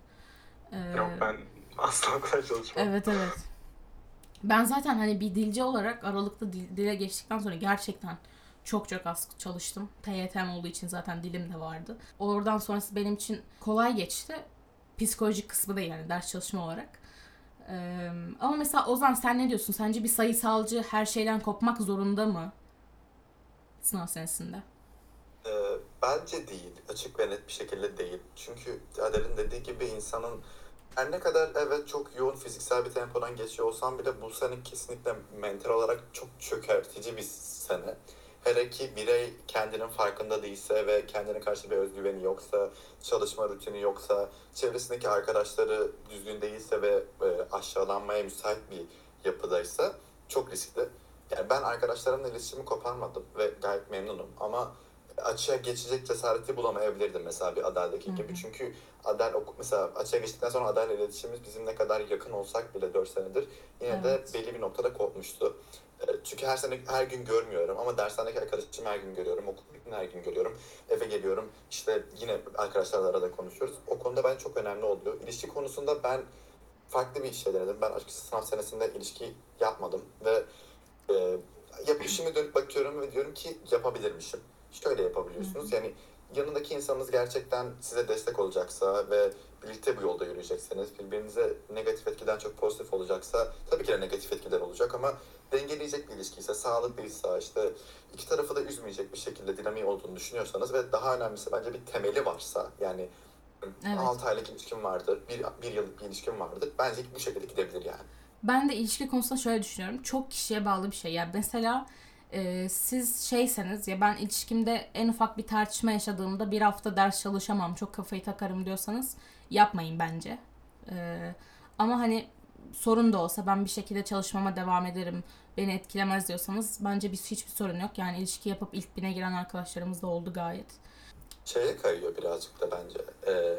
A: Ee,
B: Yok ben asla o kadar çalışmam.
A: Evet evet. Ben zaten hani bir dilci olarak aralıkta dil, dile geçtikten sonra gerçekten çok çok az çalıştım. TYT'm olduğu için zaten dilim de vardı. Oradan sonrası benim için kolay geçti. psikolojik kısmı değil yani ders çalışma olarak. Ee, ama mesela Ozan sen ne diyorsun? Sence bir sayısalcı her şeyden kopmak zorunda mı? Sınav senesinde.
C: Ee, bence değil. Açık ve net bir şekilde değil. Çünkü Adele'in dediği gibi insanın her ne kadar evet çok yoğun fiziksel bir tempodan geçiyor olsam bile bu sene kesinlikle mental olarak çok çökertici bir sene. Hele ki birey kendinin farkında değilse ve kendine karşı bir özgüveni yoksa, çalışma rutini yoksa, çevresindeki arkadaşları düzgün değilse ve e, aşağılanmaya müsait bir yapıdaysa çok riskli. Yani ben arkadaşlarımla iletişimi koparmadım ve gayet memnunum ama açığa geçecek cesareti bulamayabilirdim mesela bir Adel'deki gibi. Çünkü Adel mesela açığa geçtikten sonra Adel'le iletişimimiz bizim ne kadar yakın olsak bile 4 senedir yine
A: Evet.
C: de belli bir noktada kopmuştu. E, Çünkü her sene her gün görmüyorum ama dershanedeki arkadaşımı her gün görüyorum, okul bittiğinde her gün görüyorum. Eve geliyorum işte yine arkadaşlarla arada konuşuyoruz. O konuda bence çok önemli oluyor. İlişki konusunda ben farklı bir şey denedim. Ben açıkçası sınav senesinde ilişki yapmadım ve e, yap, şimdi dönüp bakıyorum ve diyorum ki yapabilirmişim. Şöyle yapabiliyorsunuz. Yani yanındaki insanınız gerçekten size destek olacaksa ve birlikte bu yolda yürüyecekseniz, birbirinize negatif etkiden çok pozitif olacaksa tabii ki de negatif etkiler olacak ama dengeleyecek bir ilişkiyse, sağlıklıysa, işte iki tarafı da üzmeyecek bir şekilde dinamiği olduğunu düşünüyorsanız ve daha önemlisi bence bir temeli varsa yani
A: Evet.
C: 6 aylık ilişkim vardır, bir, bir yıllık bir ilişkim vardır. Bence bu şekilde gidebilir yani.
A: Ben de ilişki konusunda şöyle düşünüyorum. Çok kişiye bağlı bir şey. Yani mesela e, siz şeyseniz ya ben ilişkimde en ufak bir tartışma yaşadığımda bir hafta ders çalışamam, çok kafayı takarım diyorsanız yapmayın bence. E, ama hani sorun da olsa ben bir şekilde çalışmama devam ederim, beni etkilemez diyorsanız bence biz hiçbir sorun yok. Yani ilişki yapıp ilk bine giren arkadaşlarımız da oldu gayet.
C: şeye kayıyor birazcık da bence. Ee,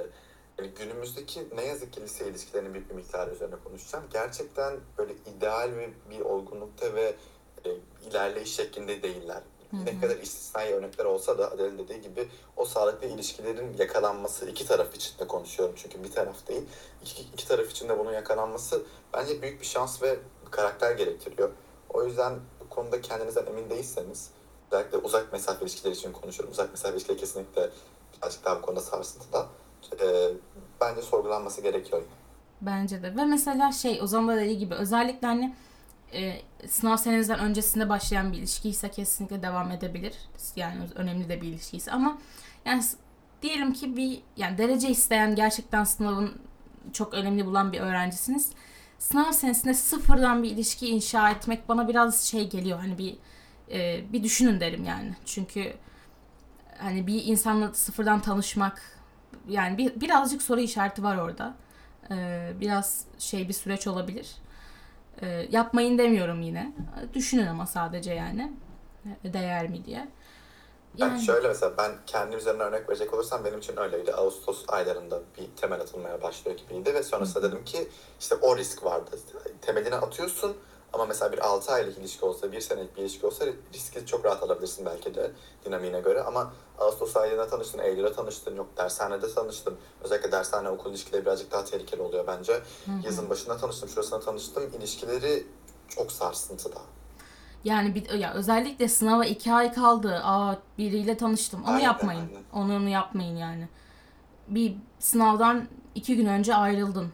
C: yani günümüzdeki ne yazık ki lise ilişkilerinin büyük bir miktarı üzerine konuşacağım. Gerçekten böyle ideal ve bir olgunlukta ve e, ilerleyiş şeklinde değiller. Ne kadar istisnai örnekler olsa da Adele'nin dediği gibi o sağlıklı ilişkilerin yakalanması iki taraf için de konuşuyorum çünkü bir taraf değil. İki, iki taraf için de bunun yakalanması bence büyük bir şans ve karakter gerektiriyor. O yüzden bu konuda kendinizden emin değilseniz özellikle uzak mesafe ilişkileri için konuşuyorum. Uzak mesafe ilişkileri kesinlikle birazcık daha bu konuda sarsıntıda. Ee, bence sorgulanması gerekiyor.
A: Bence de. Ve mesela şey Ozan da dediği gibi özellikle hani e, sınav senenizden öncesinde başlayan bir ilişkiyse kesinlikle devam edebilir. Yani önemli de bir ilişkiyse ama yani diyelim ki bir yani derece isteyen gerçekten sınavın çok önemli bulan bir öğrencisiniz. Sınav senesinde sıfırdan bir ilişki inşa etmek bana biraz şey geliyor. Hani bir e, bir düşünün derim yani. Çünkü hani bir insanla sıfırdan tanışmak yani bir, birazcık soru işareti var orada. Ee, biraz şey bir süreç olabilir. Ee, yapmayın demiyorum yine. Düşünün ama sadece yani. Ee, Değer mi diye.
C: Ben şöyle mesela ben kendi üzerine örnek verecek olursam benim için öyleydi. Ağustos aylarında bir temel atılmaya başlıyor gibiydi ve sonrasında dedim ki işte o risk vardı. Temelini atıyorsun ama mesela bir 6 aylık ilişki olsa, bir senelik bir ilişki olsa riski çok rahat alabilirsin belki de dinamiğine göre ama Ağustos aylarında tanıştın, Eylül'e tanıştın, yok dershanede tanıştın. Özellikle dershane okul ilişkileri birazcık daha tehlikeli oluyor bence. Yazın başında tanıştım, şurasında tanıştım. İlişkileri çok sarsıntıda.
A: Yani bir, ya özellikle sınava iki ay kaldı. Aa biriyle tanıştım. Onu
C: Aynen,
A: yapmayın.
C: aynen.
A: Onu, onu yapmayın yani. Bir sınavdan iki gün önce ayrıldın.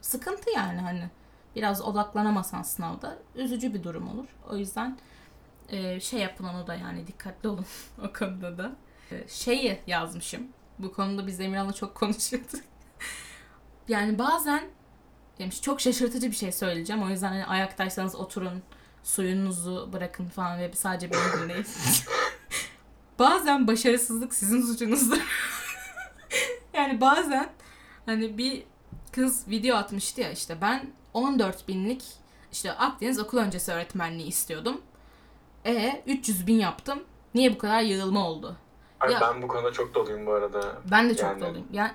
A: Sıkıntı yani hani. Biraz odaklanamasan sınavda üzücü bir durum olur. O yüzden e, şey yapın onu da yani dikkatli olun o konuda da. E, şeyi yazmışım. Bu konuda biz Emirhan'la çok konuşuyorduk. yani bazen demiş çok şaşırtıcı bir şey söyleyeceğim. O yüzden hani ayaktaysanız oturun, suyunuzu bırakın falan ve sadece beni dinleyin. bazen başarısızlık sizin suçunuzdur. yani bazen hani bir kız video atmıştı ya işte ben 14 binlik işte Akdeniz okul öncesi öğretmenliği istiyordum. E 300 bin yaptım. Niye bu kadar yığılma oldu?
B: Ay,
A: Ya-
B: Ben bu konuda çok doluyum bu arada.
A: Ben de çok
B: Yani-
A: doluyum. Yani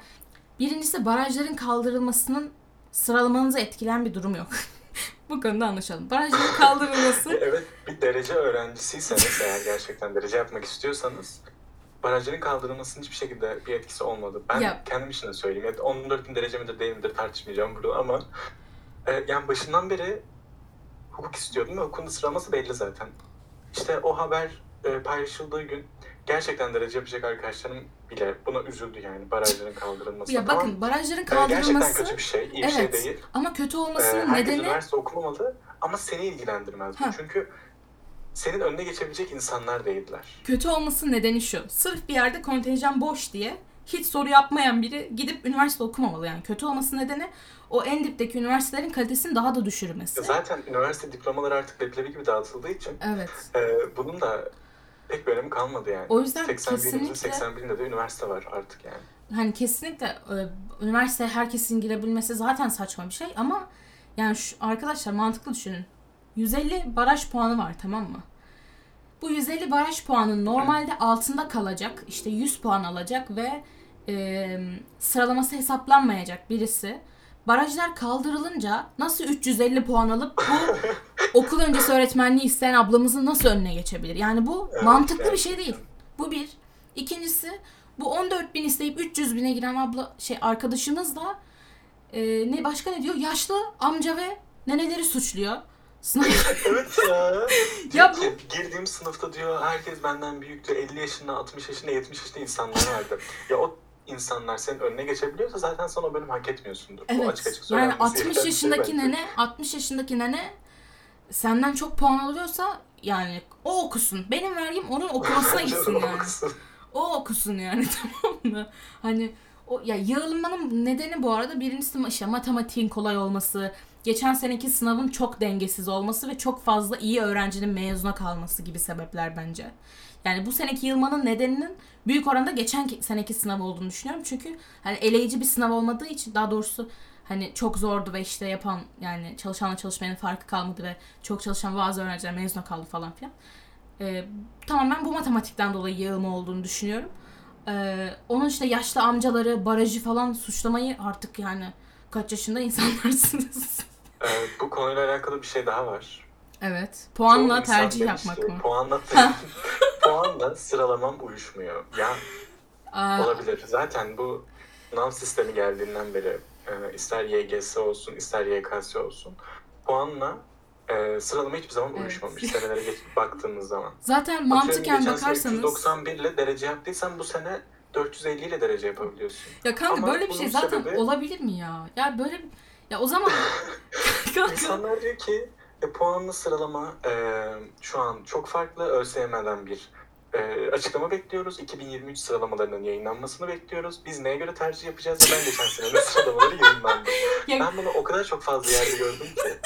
A: birincisi barajların kaldırılmasının sıralamanızı etkileyen bir durum yok. bu konuda anlaşalım. Barajların kaldırılması
B: Evet bir derece öğrencisiyseniz eğer gerçekten derece yapmak istiyorsanız barajların kaldırılmasının hiçbir şekilde bir etkisi olmadı. Ben
A: Ya-
B: kendim için de söyleyeyim. Evet, 14 bin derece midir değil midir tartışmayacağım burada ama e, yani başından beri hukuk istiyordum ve hukukun sıralaması belli zaten. İşte o haber e, paylaşıldığı gün gerçekten derece yapacak arkadaşlarım bile buna üzüldü yani barajların kaldırılması.
A: Ya
B: Tamam,
A: bakın barajların
B: e, gerçekten
A: kaldırılması
B: kötü bir şey, iyi bir şey
A: evet.
B: değil.
A: ama kötü olmasının
B: herkes
A: nedeni
B: üniversite okumamalı ama seni ilgilendirmez bu. Çünkü senin önüne geçebilecek insanlar değiller.
A: kötü olmasının nedeni şu. Sırf bir yerde kontenjan boş diye hiç soru yapmayan biri gidip üniversite okumamalı yani. Kötü olmasının nedeni o en dipteki üniversitelerin kalitesini daha da düşürmesi.
B: Zaten üniversite diplomaları artık leblebi gibi dağıtıldığı için
A: Evet.
B: e, bunun da pek bir önemi kalmadı yani.
A: O yüzden
B: 81'imizin
A: kesinlikle
B: 81'inde de üniversite var artık yani.
A: hani kesinlikle e, üniversiteye herkesin girebilmesi zaten saçma bir şey ama yani şu, arkadaşlar mantıklı düşünün. 150 baraj puanı var tamam mı? Bu 150 baraj puanın normalde altında kalacak işte 100 puan alacak ve e, sıralaması hesaplanmayacak birisi. Barajlar kaldırılınca nasıl 350 puan alıp bu okul öncesi öğretmenliği isteyen ablamızın nasıl önüne geçebilir? Yani bu
B: Evet,
A: mantıklı bir şey değil. Bu bir. İkincisi bu 14 bin isteyip 300 bine giren abla şey arkadaşımız da e, ne başka ne diyor? Yaşlı amca ve neneleri suçluyor. Sınav
B: evet ya.
A: Ya bu-
B: girdiğim sınıfta diyor herkes benden büyüktü. 50 yaşında, 60 yaşında, 70 yaşında insanlar vardı. ya o insanlar senin önüne geçebiliyorsa zaten sen o bölümü hak etmiyorsundur. Bu açık
A: evet.
B: açık
A: Yani
B: söylenmesi
A: 60
B: gereken bir şey
A: yaşındaki
B: bence.
A: nene 60 yaşındaki nene senden çok puan alıyorsa yani o okusun. Benim vergim onun okumasına gitsin yani. O okusun yani tamam mı? Hani o ya yığılmanın nedeni bu arada birincisi işte matematiğin kolay olması, geçen seneki sınavın çok dengesiz olması ve çok fazla iyi öğrencinin mezuna kalması gibi sebepler bence. Yani bu seneki yığılmanın nedeninin büyük oranda geçen seneki sınav olduğunu düşünüyorum. Çünkü hani eleyici bir sınav olmadığı için daha doğrusu hani çok zordu ve işte yapan yani çalışanla çalışmayanın farkı kalmadı ve çok çalışan bazı öğrenciler mezuna kaldı falan filan. Ee, tamamen bu matematikten dolayı yığılma olduğunu düşünüyorum. Ee, onun işte yaşlı amcaları, barajı falan suçlamayı artık yani kaç yaşında insanlarsınız.
B: Ee, bu konuyla alakalı bir şey daha var.
A: evet. Puanla
B: Çoğu
A: tercih
B: demiş
A: yapmak mı?
B: Puanla, puanla sıralamam uyuşmuyor. Ya
A: Aa,
B: olabilir. Zaten bu sınav sistemi geldiğinden beri e, ister YGS olsun ister YKS olsun puanla e, sıralama hiçbir zaman
A: Evet.
B: uyuşmamış. Senelere geçip baktığımız zaman.
A: zaten
B: Atıyorum,
A: mantıken
B: sene
A: bakarsanız
B: 391 ile derece yaptıysan bu sene 450 ile derece yapabiliyorsun.
A: ya kanka
B: Ama
A: böyle bir şey zaten
B: sebebi-
A: olabilir mi ya? Ya böyle ya o zaman
B: İnsanlar diyor ki e, puanlı sıralama e, şu an çok farklı. ÖSYM'den bir e, açıklama bekliyoruz. 2023 sıralamalarının yayınlanmasını bekliyoruz. Biz neye göre tercih yapacağız? Ben geçen sene ne sıralamaları yayınlandı.
A: Ya-
B: Ben bunu o kadar çok fazla yerde gördüm ki.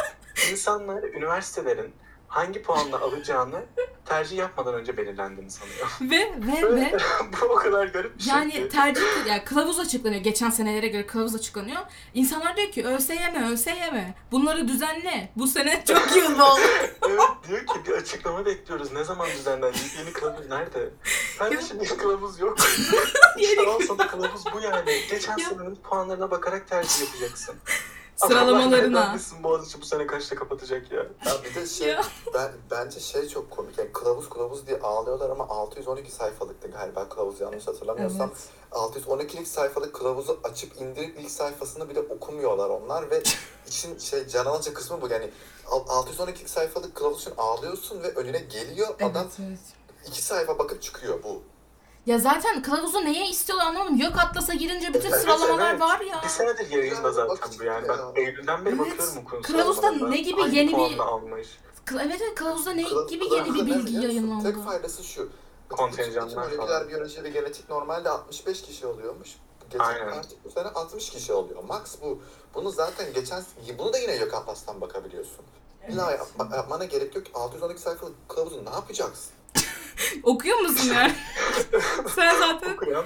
B: İnsanlar üniversitelerin hangi puanla alacağını tercih yapmadan önce belirlendiğini sanıyor.
A: ve ve ve
B: Bu o kadar garip bir şey
A: Yani tercih yani kılavuz açıklanıyor. Geçen senelere göre kılavuz açıklanıyor. İnsanlar diyor ki ÖSYM, ÖSYM. Bunları düzenle. Bu sene çok yılda oldu.
B: Evet diyor ki bir açıklama bekliyoruz. Ne zaman düzenlenecek? Yeni kılavuz nerede? Kardeşim yeni kılavuz yok. al sana kılavuz bu yani. Geçen senenin puanlarına bakarak tercih yapacaksın.
A: Sıralamalarına.
B: Mühendisin Boğaziçi bu sene kaçta kapatacak ya?
C: Ya bir de şey,
A: Ya.
C: ben, bence şey çok komik. Yani kılavuz kılavuz diye ağlıyorlar ama 612 sayfalıktı galiba kılavuz yanlış hatırlamıyorsam. 612'lik sayfalık kılavuzu açıp indirip ilk sayfasını bile okumuyorlar onlar ve için şey can alıcı kısmı bu. Yani al- 612'lik sayfalık kılavuz için ağlıyorsun ve önüne geliyor adam
A: evet.
C: iki sayfa bakıp çıkıyor bu.
A: Ya zaten kılavuzu neye istiyorlar anlamadım. Yok Atlasa girince bütün
C: Evet,
A: sıralamalar
B: evet.
A: var ya.
B: Bir senedir yayında
C: Ya,
B: zaten bu yani.
C: ya.
B: Ben Eylül'den beri
A: Evet.
B: bakıyorum okulun
A: Kılavuzda
B: sıralamalarına.
A: ne gibi
B: Hangi
A: yeni bir-
B: puanla almış?
A: Kıl- Evet evet kılavuzda ne
C: Kıla-
A: gibi yeni bir
C: ne
A: bilgi
C: musun?
A: yayınlandı.
C: Tek faydası şu.
B: Kontenjanlar
C: Bütün
B: falan.
C: moleküler biyoloji ve genetik normalde 65 kişi oluyormuş. Geçen
B: Aynen.
C: artık bu sene 60 kişi oluyor. Max bu. Bunu zaten geçen bunu da yine Yok Atlas'tan bakabiliyorsun. İlla yapma- yapmana gerek yok. 612 sayfalık kılavuzu ne yapacaksın?
A: Okuyor musun yani? Sen zaten
B: Okuyan,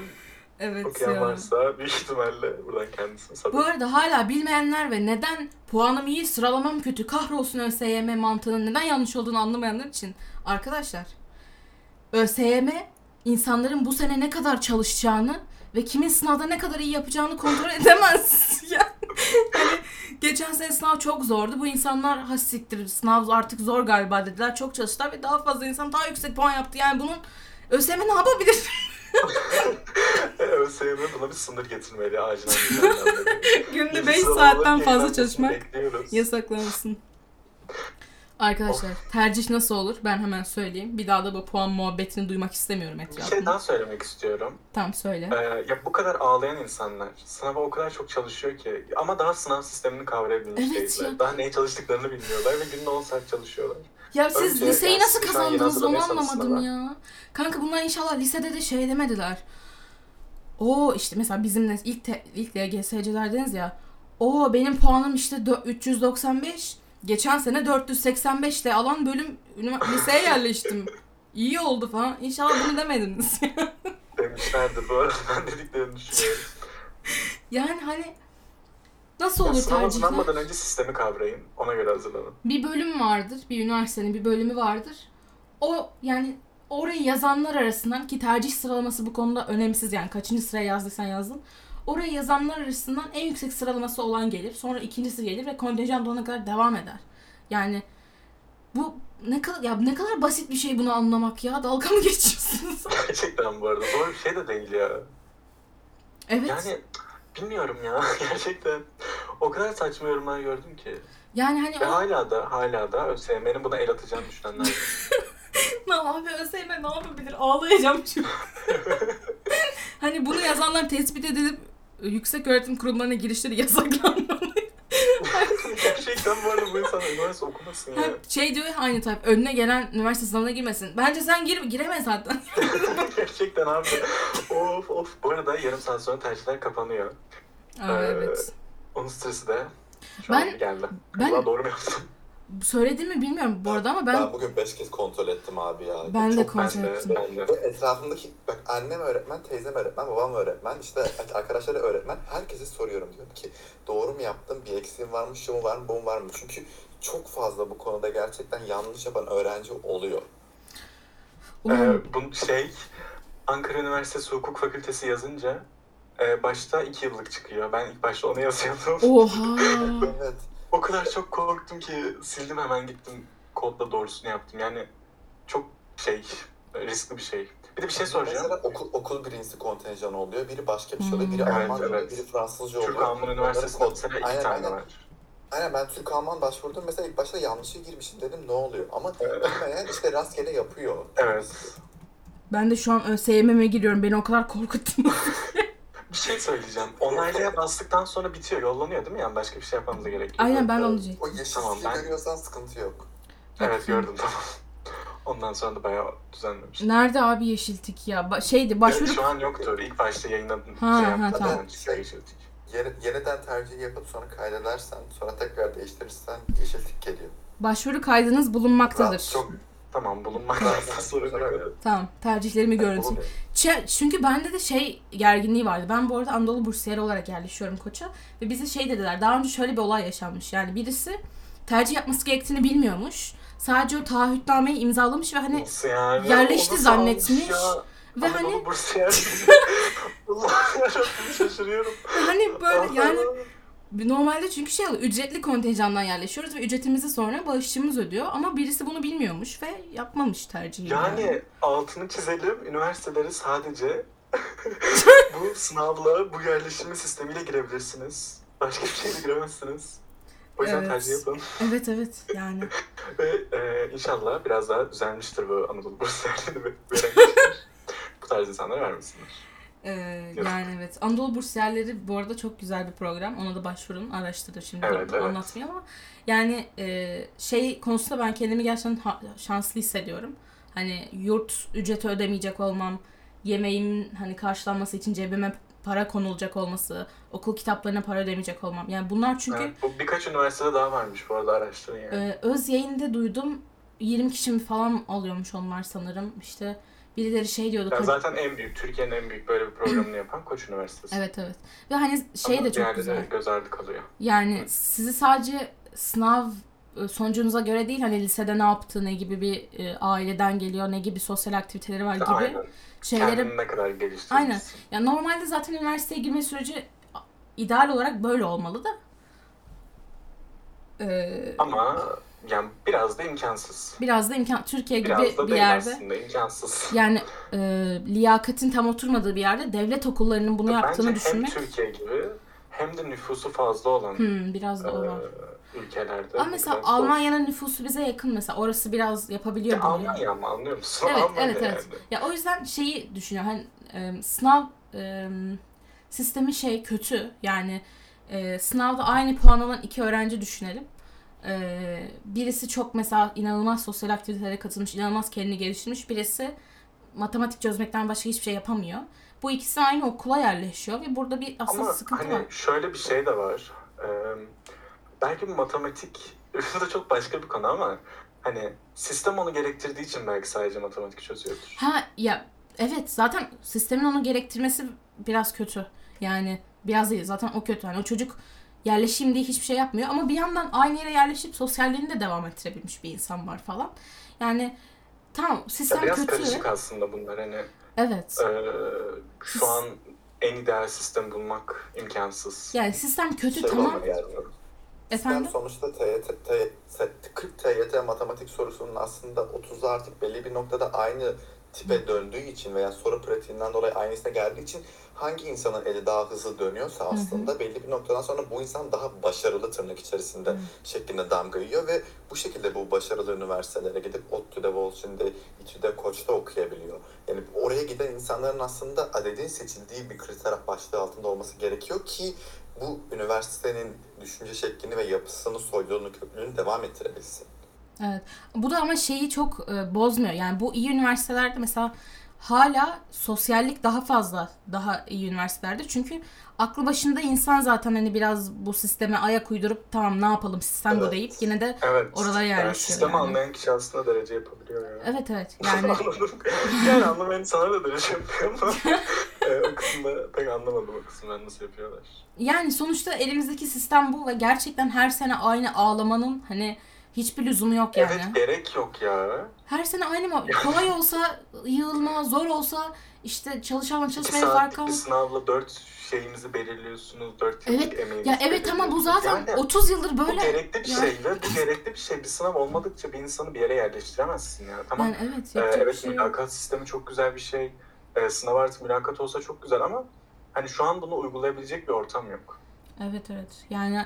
A: evet
B: okuyan
A: ya.
B: varsa büyük ihtimalle buradan kendisini satır.
A: Bu arada hala bilmeyenler ve neden puanım iyi sıralamam kötü kahrolsun ÖSYM mantığının neden yanlış olduğunu anlamayanlar için arkadaşlar ÖSYM insanların bu sene ne kadar çalışacağını ve kimin sınavda ne kadar iyi yapacağını kontrol edemez. ya. Geçen sene sınav çok zordu. Bu insanlar hassiktir sınav artık zor galiba dediler. Çok çalıştılar ve daha fazla insan daha yüksek puan yaptı. Yani bunun ÖSYM ne yapabilir?
B: ÖSYM buna bir sınır getirmeli acilen.
A: Günde
B: Yeni
A: 5
B: sıralamaların
A: saatten fazla çalışmak
B: Bekliyoruz.
A: Arkadaşlar tercih nasıl olur? Ben hemen söyleyeyim. Bir daha da bu puan muhabbetini duymak istemiyorum
B: Bir şey
A: etrafında.
B: daha söylemek istiyorum.
A: Tamam söyle.
B: Ee, ya bu kadar ağlayan insanlar sınava o kadar çok çalışıyor ki ama daha sınav sistemini kavrayabilmiş
A: Evet
B: değiller.
A: ya.
B: Daha neye çalıştıklarını bilmiyorlar ve günde 10 saat çalışıyorlar.
A: Ya siz
B: Önce
A: liseyi
B: yani
A: nasıl kazandınız onu anlamadım ya. Kanka bunlar inşallah lisede de şey demediler. O işte mesela bizim ilk te, ilk LGS'cilerdeniz ya. O benim puanım işte dö- 395. Geçen sene 485'te alan bölüm liseye yerleştim. İyi oldu falan. İnşallah bunu demediniz.
B: Demişlerdir bu arada ben dediklerini düşünüyorum.
A: yani hani nasıl olur tercihler?
B: hazırlanmadan önce sistemi kavrayın. Ona göre hazırlanın.
A: bir bölüm vardır. Bir üniversitenin bir bölümü vardır. O yani orayı yazanlar arasından ki tercih sıralaması bu konuda önemsiz yani kaçıncı sıraya yazdıysan yazdın. Orayı yazanlar arasından en yüksek sıralaması olan gelir. Sonra ikincisi gelir ve kontenjan dolana kadar devam eder. Yani bu ne kadar ya ne kadar basit bir şey bunu anlamak ya. Dalga mı geçiyorsunuz?
B: Gerçekten bu arada zor bir şey de değil ya.
A: evet.
B: Yani bilmiyorum ya gerçekten. O kadar saçma yorumlar gördüm ki.
A: Yani hani
B: Ve
A: o
B: hala da hala da ÖSYM'nin buna el atacağını düşünenler.
A: Ne abi ÖSYM ne yapabilir? Ağlayacağım çünkü. hani bunu yazanlar tespit edilip yüksek öğretim kurumlarına girişleri yasaklanmalı.
B: Gerçekten bu arada bu insan üniversite okumasın ya.
A: Hep şey diyor ya aynı tayf önüne gelen üniversite sınavına girmesin. Bence sen gir gireme zaten.
B: Gerçekten abi. Of of. Bu arada yarım saat sonra tercihler kapanıyor.
A: Aa,
B: Ee,
A: evet.
B: Onun stresi de şu
A: Ben-
B: an geldi.
A: ben-
B: Ben... doğru mu yaptım?
A: Söyledim mi bilmiyorum bu arada ama
C: Ben,
A: ben
C: bugün 5 kez kontrol ettim abi ya.
A: Ben de
C: Çok-
A: kon- Kontrol
B: Ben de,
A: ettim.
B: ben de.
C: Etrafımdaki bak annem öğretmen, teyzem öğretmen, babam öğretmen, işte arkadaşları öğretmen. Herkese soruyorum diyorum ki doğru mu yaptım, bir eksiğim var mı, şu mu var mı, bu mu var mı? Çünkü çok fazla bu konuda gerçekten yanlış yapan öğrenci oluyor.
B: Ee, bu şey Ankara Üniversitesi Hukuk Fakültesi yazınca e, başta iki yıllık çıkıyor. Ben ilk başta onu yazıyordum.
A: oha.
C: Evet.
B: O kadar çok korktum ki sildim hemen gittim kodla doğrusunu yaptım. Yani çok şey riskli bir şey. Bir de bir şey soracağım.
C: Mesela okul, okul birincisi kontenjan oluyor. Biri başka bir şey oluyor. Biri
A: Hmm.
B: Evet,
C: Almanca oluyor,
B: evet.
C: biri Fransızca oluyor.
B: Türk Alman Üniversitesi'nde
C: Onların
B: mesela
C: kod-
B: iki
C: Aynen,
B: tane
C: aynen.
B: var.
C: Aynen ben Türk Alman başvurdum. Mesela ilk başta yanlışa girmişim dedim ne oluyor? Ama
B: Evet.
C: bilmeyen işte rastgele yapıyor.
B: Evet.
A: Ben de şu an ÖSYM'e giriyorum. Beni o kadar korkuttun.
B: Bir şey söyleyeceğim. Onaylaya bastıktan sonra bitiyor. Yollanıyor değil mi? Yani başka bir şey yapmamıza gerek yok.
A: Aynen ben onu
C: O
A: diyecektim.
C: yeşil
B: Tamam, ben-
C: görüyorsan sıkıntı yok.
B: Evet gördüm tamam. Ondan sonra da bayağı düzenlemiş.
A: Nerede abi yeşil tik ya? Ba- şeydi başvuru
B: Evet, şu an yoktur. İlk başta yayınladım.
A: Ha,
B: şey
A: ha, tamam.
B: çıkıyor geçirdik.
C: Yeni, yeniden tercih yapıp sonra kaydedersen, sonra tekrar değiştirirsen yeşil tik geliyor.
A: başvuru kaydınız bulunmaktadır.
B: Çok tamam bulunmakta sorun yok.
A: Tamam. Tercihlerimi görüntülayayım. Ç- çünkü bende de şey gerginliği vardı. Ben bu arada Anadolu Bursiyeri olarak yerleşiyorum Koç'a. Ve bize şey dediler. Daha önce şöyle bir olay yaşanmış. Yani birisi tercih yapması gerektiğini bilmiyormuş. Sadece o taahhütnameyi imzalamış ve hani
B: Nasıl yani?
A: yerleşti zannetmiş.
B: ya?
A: ve
B: Anadolu
A: hani
B: Bursiyer. Allah'ım şaşırıyorum.
A: hani böyle yani normalde çünkü şey oluyor. Ücretli kontenjandan yerleşiyoruz ve ücretimizi sonra bağışçımız ödüyor. Ama birisi bunu bilmiyormuş ve yapmamış tercihi.
B: Yani altını çizelim. Üniversiteleri sadece bu sınavla, bu yerleşimi sistemiyle girebilirsiniz. Başka bir şeyle giremezsiniz. O yüzden
A: Evet.
B: tercih yapın.
A: Evet evet yani.
B: Ve e, inşallah biraz daha düzelmiştir bu Anadolu ve veren bu tarz insanlara vermesinler.
A: Ee,
B: Yok.
A: yani evet. Anadolu Bursiyerleri bu arada çok güzel bir program. Ona da başvurun, araştırın şimdi
B: Evet, evet.
A: anlatmayayım ama yani e, şey konusunda ben kendimi gerçekten ha- şanslı hissediyorum. Hani yurt ücreti ödemeyecek olmam, yemeğimin hani karşılanması için cebime para konulacak olması, okul kitaplarına para ödemeyecek olmam. Yani bunlar çünkü
B: Evet, bu birkaç üniversitede daha varmış bu arada araştırın yani.
A: ee, öz yayında duydum 20 kişi mi falan alıyormuş onlar sanırım. İşte birileri şey diyordu.
B: Yani zaten en büyük, Türkiye'nin en büyük böyle bir programını yapan Koç Üniversitesi.
A: Evet evet. Ve hani şey
B: Ama
A: de çok güzel.
B: göz ardı kalıyor.
A: Yani sizi sadece sınav e, sonucunuza göre değil hani lisede ne yaptığı ne gibi bir e, aileden geliyor ne gibi sosyal aktiviteleri var gibi
B: Aynen.
A: şeylere
B: Kendini ne kadar geliştirmişsin.
A: Aynen. ya normalde zaten üniversiteye girme süreci ideal olarak böyle olmalı da Ee,
B: Ama yani biraz da imkansız.
A: biraz da imkan Türkiye gibi
B: Biraz da
A: bir yerde
B: aslında imkansız.
A: yani e, liyakatin tam oturmadığı bir yerde devlet okullarının bunu yaptığını
B: Bence
A: düşünmek
B: hem Türkiye gibi hem de nüfusu fazla olan
A: hmm, biraz da
B: e,
A: var.
B: ülkelerde.
A: Ama mesela. Almanya'nın nüfusu bize yakın mesela. Orası biraz yapabiliyor
B: Ya. Almanya ama anlıyor musun?
A: Evet,
B: Almanya
A: evet, evet.
B: yani.
A: Ya o yüzden şeyi düşünüyorum. Hani e, sınav e, sistemi şey kötü. Yani e, sınavda aynı puan alan iki öğrenci düşünelim. E, birisi çok mesela inanılmaz sosyal aktivitelere katılmış, inanılmaz kendini geliştirmiş. Birisi matematik çözmekten başka hiçbir şey yapamıyor. Bu ikisi aynı okula yerleşiyor ve burada bir aslında
B: Ama
A: sıkıntı
B: hani
A: var.
B: şöyle bir şey de var. Ee, belki matematik bu da çok başka bir konu ama hani sistem onu gerektirdiği için belki sadece matematik çözüyordur.
A: Ha ya evet zaten sistemin onu gerektirmesi biraz kötü. Yani biraz değil zaten o kötü. Yani o çocuk yerleşeyim diye hiçbir şey yapmıyor ama bir yandan aynı yere yerleşip sosyalliğini de devam ettirebilmiş bir insan var falan. Yani tamam
B: Ya
A: sistem
B: biraz
A: kötü.
B: karışık aslında bunlar hani
A: Evet.
B: Ee, şu an en ideal sistem bulmak imkansız.
A: Yani sistem kötü
C: Şey
A: tamam. Efendim?
C: Sistem sonuçta TYT, TYT, 40 TYT matematik sorusunun aslında 30'u artık belli bir noktada aynı tipe döndüğü için veya soru pratiğinden dolayı aynısına geldiği için hangi insanın eli daha hızlı dönüyorsa aslında belli bir noktadan sonra bu insan daha başarılı tırnak içerisinde
A: Hı.
C: şeklinde damga yiyor ve bu şekilde bu başarılı üniversitelere gidip ODTÜ'de, Boğaziçi'nde, İTÜ'de, Koç'ta okuyabiliyor. Yani oraya giden insanların aslında adedin seçildiği bir kriter başlığı altında olması gerekiyor ki bu üniversitenin düşünce şeklini ve yapısını, soyluğunu, köklüğünü devam ettirebilsin.
A: Evet. Bu da ama şeyi çok e, bozmuyor. Yani bu iyi üniversitelerde mesela hala sosyallik daha fazla daha iyi üniversitelerde. Çünkü aklı başında insan zaten hani biraz bu sisteme ayak uydurup tamam ne yapalım sistem bu
C: Evet.
A: deyip yine de
B: Evet.
A: Oralara
B: yani
A: yerleşiyor
B: sistemi
A: yani.
B: anlayan kişi aslında derece yapabiliyor ya.
A: evet evet yani
B: yani anlamayan insanlar da derece yapıyor ama e, o kısımda pek anlamadım o kısımları nasıl yapıyorlar.
A: yani sonuçta elimizdeki sistem bu ve gerçekten her sene aynı ağlamanın hani hiçbir lüzumu yok yani.
B: Evet gerek yok ya.
A: Her sene aynı mı? Kolay olsa yığılma, zor olsa işte çalışanla
B: İki
A: çalışmaya fark kalmaz.
B: sınavla dört şeyimizi belirliyorsunuz. Dört yıllık
A: Evet.
B: emeğinizi
A: Ya evet ama bu zaten
B: Yani
A: 30 yıldır
B: bu
A: böyle.
B: gerekli bir şey ve bu gerekli bir şey. Bir sınav olmadıkça bir insanı bir yere yerleştiremezsin ya. Tamam.
A: Yani evet
B: Ee, evet
A: şey yok.
B: mülakat sistemi çok güzel bir şey. Ee, sınav artı mülakat olsa çok güzel ama hani şu an bunu uygulayabilecek bir ortam yok.
A: Evet evet. Yani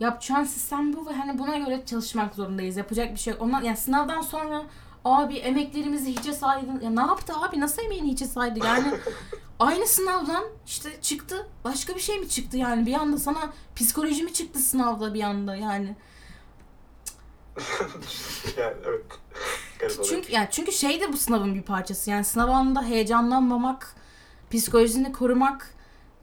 A: yapacağın sistem bu ve hani buna göre çalışmak zorundayız. Yapacak bir şey. Ondan, yani sınavdan sonra abi emeklerimizi hiçe saydı. Ya ne yaptı abi? Nasıl emeğini hiçe saydı? Yani aynı sınavdan işte çıktı. Başka bir şey mi çıktı yani? Bir anda sana psikoloji mi çıktı sınavda bir anda yani?
B: yani evet. Garip.
A: Çünkü yani çünkü şey de bu sınavın bir parçası. Yani sınav anında heyecanlanmamak, psikolojini korumak,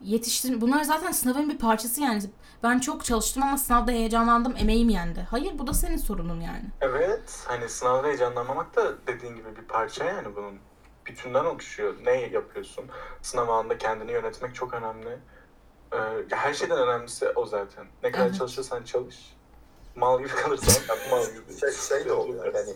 A: yetiştir bunlar zaten sınavın bir parçası yani. Ben çok çalıştım ama sınavda heyecanlandım, emeğim yendi. Hayır bu da senin sorunun yani.
B: Evet, hani sınavda heyecanlanmamak da dediğin gibi bir parça yani bunun bütünden oluşuyor. Ne yapıyorsun? Sınav anında kendini yönetmek çok önemli. Ee, her şeyden önemlisi o zaten. Ne kadar
A: Evet.
B: çalışırsan çalış. Mal gibi kalırsan mal gibi.
C: Şey, şey de oluyor yani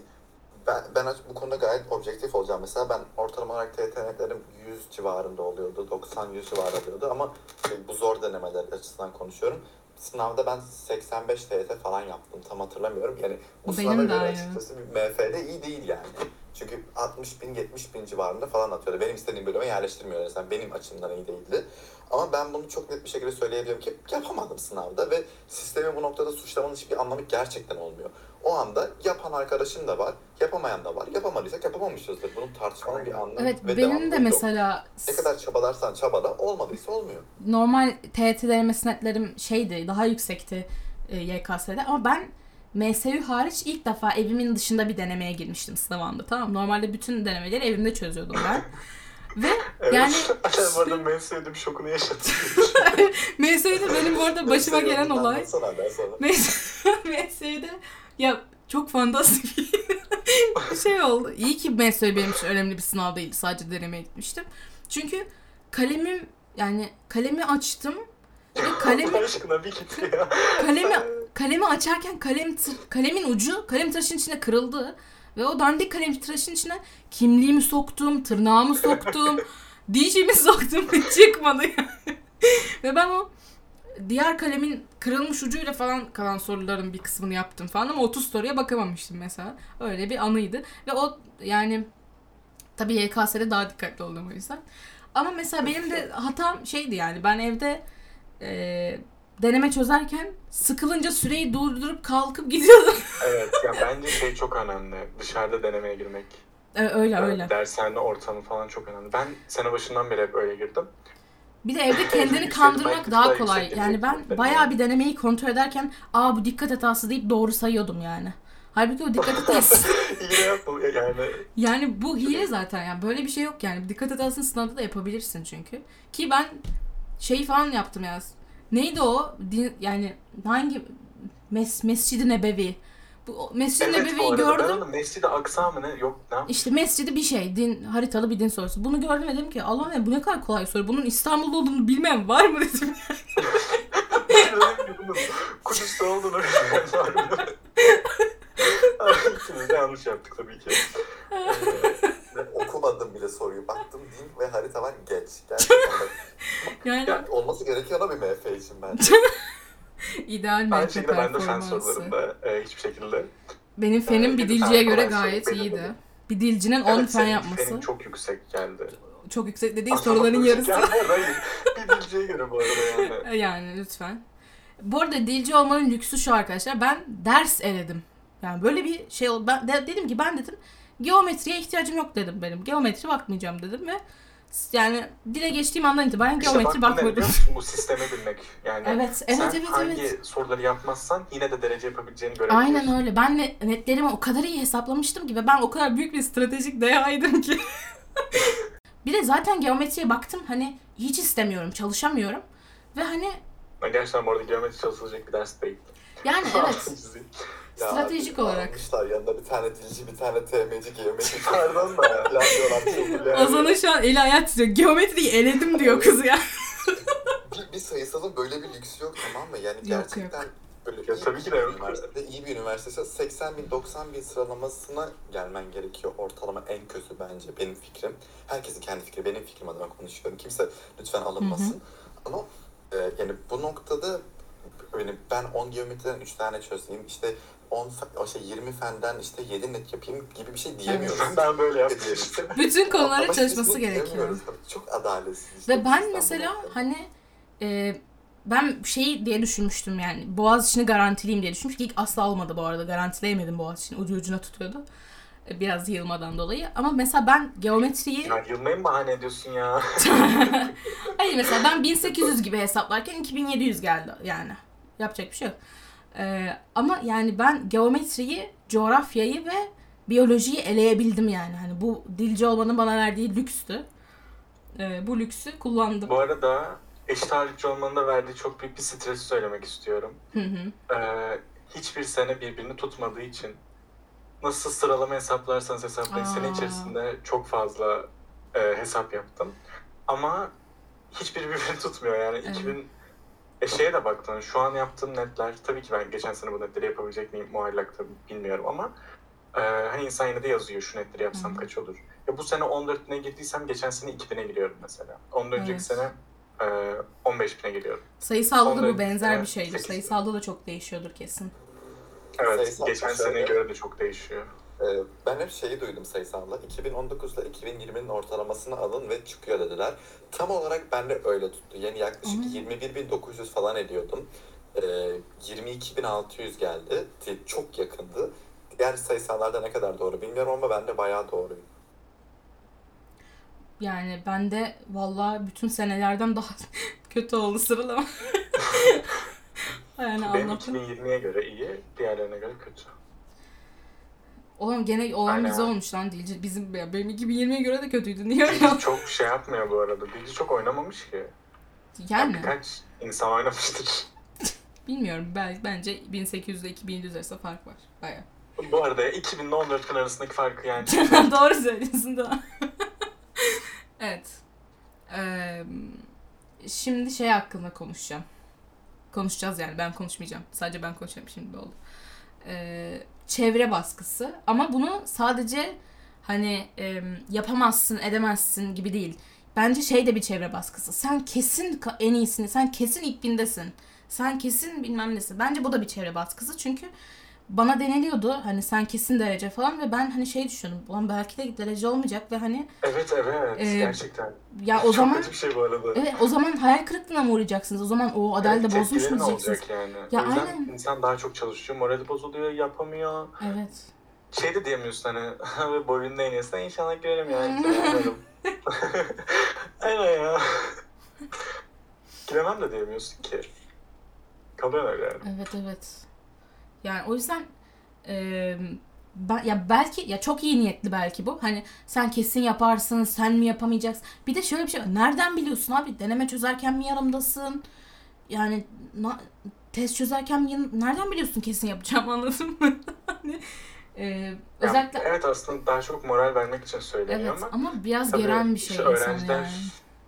C: ben, ben bu konuda gayet objektif olacağım. Mesela ben ortalama olarak TYT netlerim 100 civarında oluyordu. 90-100 civarında oluyordu ama şey, bu zor denemeler açısından konuşuyorum. Sınavda ben 85 TYT falan yaptım. Tam hatırlamıyorum. Yani bu
A: Benim
C: sınava göre açıkçası bir MF'de iyi değil yani. Çünkü 60 bin 70 bin civarında falan atıyordu. Benim istediğim bölüme yerleştirmiyor. Yani benim açımdan iyi değildi. Ama ben bunu çok net bir şekilde söyleyebilirim ki yapamadım sınavda ve sistemi bu noktada suçlamanın hiçbir anlamı gerçekten olmuyor. O anda yapan arkadaşım da var, yapamayan da var. Yapamadıysak yapamamışızdır. Bunun tartışmanın bir anlamı
A: Evet
C: ve
A: benim de
C: yok.
A: mesela
C: Ne kadar çabalarsan çabala olmadıysa olmuyor.
A: normal TYT denemesi netlerim şeydi, daha yüksekti e, YKS'de ama ben MSU hariç ilk defa evimin dışında bir denemeye girmiştim sınav anında tamam? Normalde bütün denemeleri evimde çözüyordum ben. Ve
B: Evet.
A: yani
B: bu arada ben sevdiğim şokunu yaşadım.
A: MSU'da benim bu arada başıma gelen olay. MSU'da ya çok fantastik bir şey oldu. İyi ki MSU benim için önemli bir sınav değildi. Sadece denemeye gitmiştim. Çünkü kalemim yani kalemi açtım ve kalemi
B: aşkına bir ya.
A: kalemi kalemi açarken kalem kalemin ucu kalem tıraşın içine kırıldı ve o dandik kalem tıraşın içine kimliğimi soktum, tırnağımı soktum, dişimi soktum ve çıkmadı yani. ve ben o diğer kalemin kırılmış ucuyla falan kalan soruların bir kısmını yaptım falan ama 30 soruya bakamamıştım mesela. Öyle bir anıydı ve o yani tabii YKS'de daha dikkatli oldum o yüzden. Ama mesela benim de hatam şeydi yani ben evde e, deneme çözerken sıkılınca süreyi durdurup kalkıp gidiyordum.
B: Evet ya bence şey çok önemli. Dışarıda denemeye girmek.
A: Ee, öyle
B: Evet,
A: öyle.
B: Dershane ortamı falan çok önemli. Ben sene başından beri hep öyle girdim.
A: Bir de evde kendini
B: Yüksek
A: kandırmak daha kolay. Yani ben
B: gelecek.
A: bayağı bir denemeyi kontrol ederken aa bu dikkat hatası deyip doğru sayıyordum yani. Halbuki o dikkat hatası.
B: Yapma yani.
A: yani bu hile zaten yani böyle bir şey yok yani. Dikkat hatasını sınavda da yapabilirsin çünkü. Ki ben şey falan yaptım ya. Neydi o? Din, yani hangi Mes Mescid-i Nebevi. Mescid-i
B: Evet
A: Nebevi'yi gördüm.
B: Mescid-i Aksa mı ne? Yok ne?
A: İşte mescidi bir şey, din haritalı bir din sorusu. Bunu gördüm ve dedim ki Allah ne bu ne kadar kolay soru. Bunun İstanbul'da olduğunu bilmeyen var mı dedim.
B: Kudüs'te olduğunu bilmiyorum. İkimiz de yanlış yaptık tabii ki.
C: Ve okumadım bile soruyu. Baktım din ve harita var geç. Gerçekten.
A: Yani
C: Yani olması gerekiyor da bir MF için bence.
A: ideal
B: Aynı şekilde ben de fen sorularında e, hiçbir şekilde.
A: Benim fenim
B: Ee,
A: bir dilciye göre gayet
B: benim
A: iyiydi. Bir dilcinin 10
B: Evet,
A: fen yapması.
B: fenin çok yüksek geldi.
A: Çok yüksek dediğin soruların yarısı.
B: Hayır. Bir dilciye göre bu arada yani.
A: Yani lütfen. Bu arada dilci olmanın lüksü şu arkadaşlar. Ben ders eledim. Yani böyle bir şey oldu. Ben de- dedim ki ben dedim geometriye ihtiyacım yok dedim benim. Geometri bakmayacağım dedim ve yani dile geçtiğim andan itibaren
B: İşte
A: geometri
B: bak musun? Bu sistemi bilmek. Yani
A: Evet, evet,
B: sen
A: evet,
B: hangi
A: evet.
B: soruları yapmazsan yine de derece yapabileceğini görebiliyorsun.
A: Aynen öyle. Ben ne- netlerimi o kadar iyi hesaplamıştım ki ve ben o kadar büyük bir stratejik dehaydım ki. bir de zaten geometriye baktım hani hiç istemiyorum, çalışamıyorum. Ve hani
B: Ben gerçekten bu arada geometri çalışılacak bir ders değil.
A: yani evet stratejik
C: abi,
A: olarak.
C: Almışlar yanında bir tane dilci, bir tane TM'ci geometri.
B: Pardon da ya.
C: Falan diyorlar.
A: Ozan'a şu an eli ayağı titriyor. Geometriyi eledim diyor kız ya.
C: bir, bir sayısalın böyle bir lüksü yok tamam mı? Yani
A: Yok,
C: gerçekten böyle
B: Ya tabii ki de yok.
C: üniversitede, iyi bir üniversitede 80 bin 90 bin sıralamasına gelmen gerekiyor ortalama en kötü bence benim fikrim. Herkesin kendi fikri benim fikrim adına konuşuyorum. Kimse lütfen alınmasın. Ama e, yani bu noktada yani ben 10 geometriden 3 tane çözeyim işte 10 fe- o şey 20 fenden işte 7 net yapayım gibi bir şey diyemiyoruz.
B: ben böyle yaptım işte.
A: Bütün konulara
C: Ama
A: çalışması gerekiyor.
C: Çok adaletsiz. işte
A: Ve ben
C: bu
A: mesela hani e, ben şey diye düşünmüştüm yani Boğaziçi'ni garantileyim diye düşünmüştüm. İlk asla olmadı bu arada. Garantileyemedim Boğaziçi'ni. Ucu ucuna tutuyordu. Biraz yığılmadan dolayı. Ama mesela ben geometriyi...
B: Ya yılmayı mı bahane ediyorsun ya?
A: Hayır mesela ben 1800 gibi hesaplarken 2700 geldi yani. Yapacak bir şey yok. E, ama yani ben geometriyi, coğrafyayı ve biyolojiyi eleyebildim yani. Hani bu dilci olmanın bana verdiği lükstü. E, bu lüksü kullandım.
B: bu arada eşit ağırlıkçı olmanın da verdiği çok büyük bir stresi söylemek istiyorum.
A: Hı hı.
B: Ee, hiçbir sene birbirini tutmadığı için nasıl sıralama hesaplarsanız hesaplayın sene
A: Aa.
B: içerisinde çok fazla e, hesap yaptım. Ama hiçbir birbirini tutmuyor yani.
A: Evet.
B: 2000 e, şeye de baktım. Şu an yaptığım netler tabii ki ben geçen sene bu netleri yapabilecek miyim muallak tabii bilmiyorum ama e, hani insan yine de yazıyor şu netleri yapsam
A: Hı.
B: kaç olur. Ya bu sene 14 bine girdiysem geçen sene 2000'e giriyorum mesela. Ondan önceki
A: Evet.
B: sene e, 15 bine giriyorum.
A: Sayısalda da bu benzer bir şeydir. Sayısalda da çok değişiyordur kesin.
B: Evet,
C: Sayısal
B: geçen
C: şöyle-
B: seneye göre de çok değişiyor.
C: Ee, ben hep şeyi duydum sayısalla. 2019 ile 2020'nin ortalamasını alın ve çıkıyor dediler. Tam olarak ben de öyle tuttu. Yani yaklaşık
A: Ama-
C: 21.900 falan ediyordum. Ee, 22.600 geldi. Çok yakındı. Diğer sayısallarda ne kadar doğru bilmiyorum ama bende bayağı doğru.
A: Yani ben de vallahi bütün senelerden daha kötü oldu sıralama. yani
B: Benim
A: anlattım.
B: 2020'ye göre iyi, diğerlerine göre kötü.
A: Oğlum gene olan
B: Aynen.
A: bize olmuş lan dilci. Bizim ya benim 2020'ye göre de kötüydü. Niye öyle?
B: Dilci çok şey yapmıyor bu arada. Dilci çok oynamamış ki.
A: Yani
B: Birkaç insan oynamıştır.
A: bilmiyorum. Ben, bence 1800 ile 2700 arasında fark var. Baya.
B: Bu arada 2000 ile 14 gün arasındaki farkı yani.
A: Doğru söylüyorsun da. evet. Ee, şimdi şey hakkında konuşacağım. Konuşacağız yani ben konuşmayacağım. Sadece ben konuşacağım şimdi oldu. Ee, çevre baskısı ama bunu sadece hani e, yapamazsın edemezsin gibi değil. Bence şey de bir çevre baskısı. Sen kesin en iyisini, sen kesin ilk bindesin. Sen kesin bilmem nesin. Bence bu da bir çevre baskısı çünkü bana deniliyordu hani sen kesin derece falan ve ben hani şey düşündüm. Ulan belki de derece olmayacak ve hani
B: Evet evet
A: Ee,
B: gerçekten.
A: ya o
B: Çok
A: zaman
B: kötü bir şey bu arada.
A: evet o zaman hayal kırıklığına mı uğrayacaksınız? O zaman o Adel de
B: Evet,
A: bozmuş mu diyeceksiniz?
B: yani?
A: Ya
B: o yüzden
A: aynen.
B: insan daha çok çalışıyor, morali bozuluyor, yapamıyor.
A: Evet.
B: Şey de diyemiyorsun hani boyun değnesin inşallah görürüm yani. Aynen ya. Giremem de diyemiyorsun ki. Kalıyor öyle yani.
A: Evet evet. Yani o yüzden e, ben, ya belki ya çok iyi niyetli belki bu. Hani sen kesin yaparsın, sen mi yapamayacaksın? Bir de şöyle bir şey var. Nereden biliyorsun abi? Deneme çözerken mi yanımdasın? Yani na- test çözerken mi yanım- nereden biliyorsun kesin yapacağım anladın mı? hani e, özellikle
B: evet aslında daha çok moral vermek için söyleniyor
A: evet
B: ama
A: ama biraz
B: tabii
A: geren bir şey
B: öğrenciler
A: yani.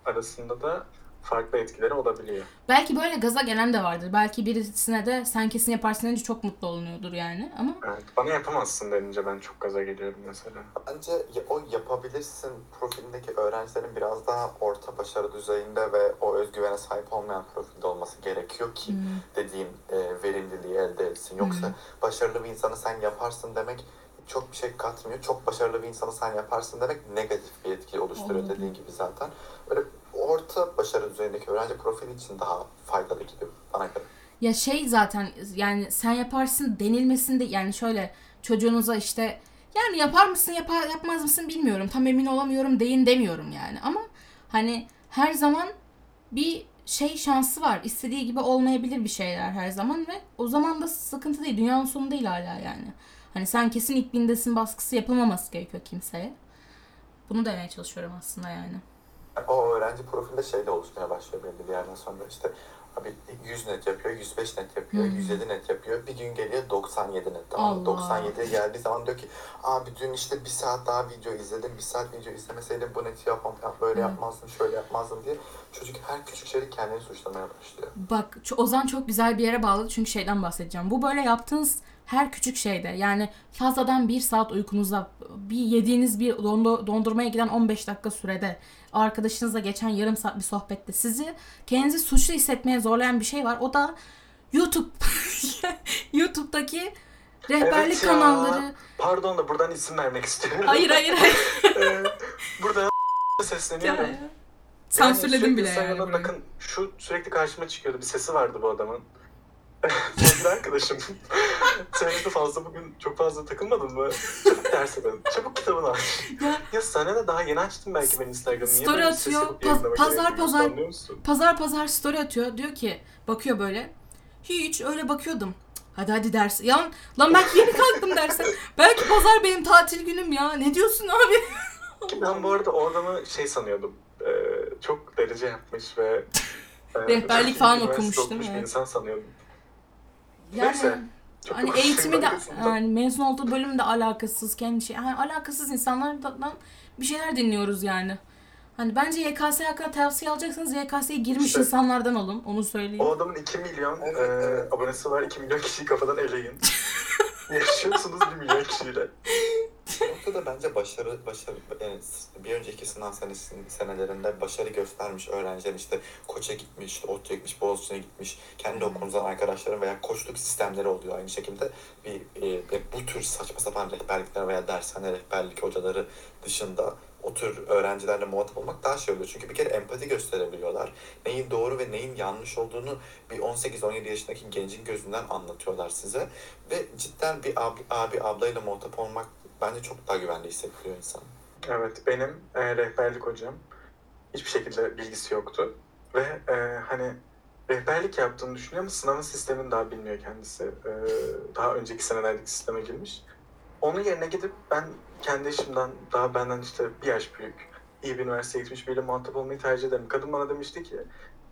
B: arasında da farklı etkileri olabiliyor.
A: Belki böyle gaza gelen de vardır. Belki birisine de sen kesin yaparsın deyince çok mutlu olunuyordur yani. Ama
B: Evet, bana yapamazsın denince ben çok gaza geliyorum mesela.
C: Bence o yapabilirsin profilindeki öğrencilerin biraz daha orta başarı düzeyinde ve o özgüvene sahip olmayan profilde olması gerekiyor ki
A: hmm,
C: dediğim e, verimliliği elde etsin. Yoksa
A: Hı.
C: başarılı bir insanı sen yaparsın demek çok bir şey katmıyor. Çok başarılı bir insanı sen yaparsın demek negatif bir etki oluşturuyor
A: Anladım.
C: dediğin gibi zaten. Böyle orta başarı düzeyindeki öğrenci profili için daha faydalı gibi bana göre.
A: Ya şey zaten yani sen yaparsın denilmesinde yani şöyle çocuğunuza işte yani yapar mısın yapar yapmaz mısın bilmiyorum tam emin olamıyorum deyin demiyorum yani ama hani her zaman bir şey şansı var istediği gibi olmayabilir bir şeyler her zaman ve o zaman da sıkıntı değil dünyanın sonu değil hala yani hani sen kesin ilk bindesin baskısı yapılmaması gerekiyor kimseye bunu demeye çalışıyorum aslında yani.
C: O öğrenci profilinde şey de oluşmaya başlıyor belli bir yerden sonra işte abi 100 net yapıyor, 105 net yapıyor,
A: Hmm.
C: 107 net yapıyor. Bir gün geliyor 97 net. Tamam.
A: Allah.
C: mı? 97'ye geldiği zaman diyor ki abi dün işte bir saat daha video izledim. Bir saat video izlemeseydim bu neti yapmam, yap- böyle
A: Hmm.
C: yapmazdım, şöyle yapmazdım diye. Çocuk her küçük şeyi kendini suçlamaya başlıyor.
A: Bak Ozan çok güzel bir yere bağladı çünkü şeyden bahsedeceğim. Bu böyle yaptığınız her küçük şeyde yani fazladan bir saat uykunuzda bir yediğiniz bir dondu- dondurmaya giden 15 dakika sürede arkadaşınızla geçen yarım saat bir sohbette sizi kendinizi suçlu hissetmeye zorlayan bir şey var. O da YouTube YouTube'daki rehberlik
B: Evet ya.
A: kanalları.
B: Pardon da buradan isim vermek istiyorum.
A: Hayır hayır hayır.
B: Ee, Buradan sesleniyorum.
A: Ya, Sansürledim
B: sürekli
A: bile yani. Burayı.
B: bakın şu sürekli karşıma çıkıyordu. Bir sesi vardı bu adamın. Sevgili arkadaşım. Sen fazla bugün çok fazla takılmadın mı? Çabuk derse dön. Çabuk kitabını aç.
A: Ya
B: Ya sana ne daha yeni açtım belki ben Instagram'ı.
A: Story atıyor,
B: yayınlama
A: pazar pazar-? Pazar pazar story atıyor. Diyor ki bakıyor böyle. Hiç öyle bakıyordum. Hadi hadi ders. Ya lan belki yeni kalktım derse. Belki pazar benim tatil günüm ya. Ne diyorsun abi?
B: Ki ben bu arada o adamı şey sanıyordum. e, çok derece yapmış ve e,
A: Rehberlik falan okumuş, değil mi?
B: bir insan sanıyordum.
A: Yani
B: Neyse. Çok
A: hani eğitimi de yani mezun olduğu bölüm de alakasız kendi şey. Yani alakasız insanlardan bir şeyler dinliyoruz yani. Hani bence YKS hakkında tavsiye alacaksanız YKS'ye girmiş
B: İşte-
A: insanlardan olun. Onu söyleyeyim.
B: O adamın 2 milyon
C: Evet,
B: e,
C: evet.
B: abonesi var. 2 milyon kişiyi kafadan eleyin. Yaşıyorsunuz 1 milyon kişiyle.
C: Bu noktada bence başarı, başarı yani bir önceki sınav senesinin senelerinde başarı göstermiş öğrenciler işte koça gitmiş, işte ODTÜ'ye gitmiş, Boğaziçi'ne gitmiş, kendi okulundan arkadaşlarım veya koçluk sistemleri oluyor aynı şekilde. Bir, e, bir- bu tür saçma sapan rehberlikler veya dershane rehberlik hocaları dışında o tür öğrencilerle muhatap olmak daha şey oluyor. Çünkü bir kere empati gösterebiliyorlar. Neyin doğru ve neyin yanlış olduğunu bir 18-17 yaşındaki gencin gözünden anlatıyorlar size. Ve cidden bir abi, abi ablayla muhatap olmak bence çok daha güvenli hissettiriyor insan.
B: Evet benim e, rehberlik hocam hiçbir şekilde bilgisi yoktu. Ve e, hani rehberlik yaptığını düşünüyor ama sınavın sistemini daha bilmiyor kendisi. E, daha önceki senelerdeki sisteme girmiş. Onun yerine gidip ben kendi işimden daha benden işte bir yaş büyük iyi bir üniversiteye gitmiş biriyle muhatap olmayı tercih ederim. Kadın bana demişti ki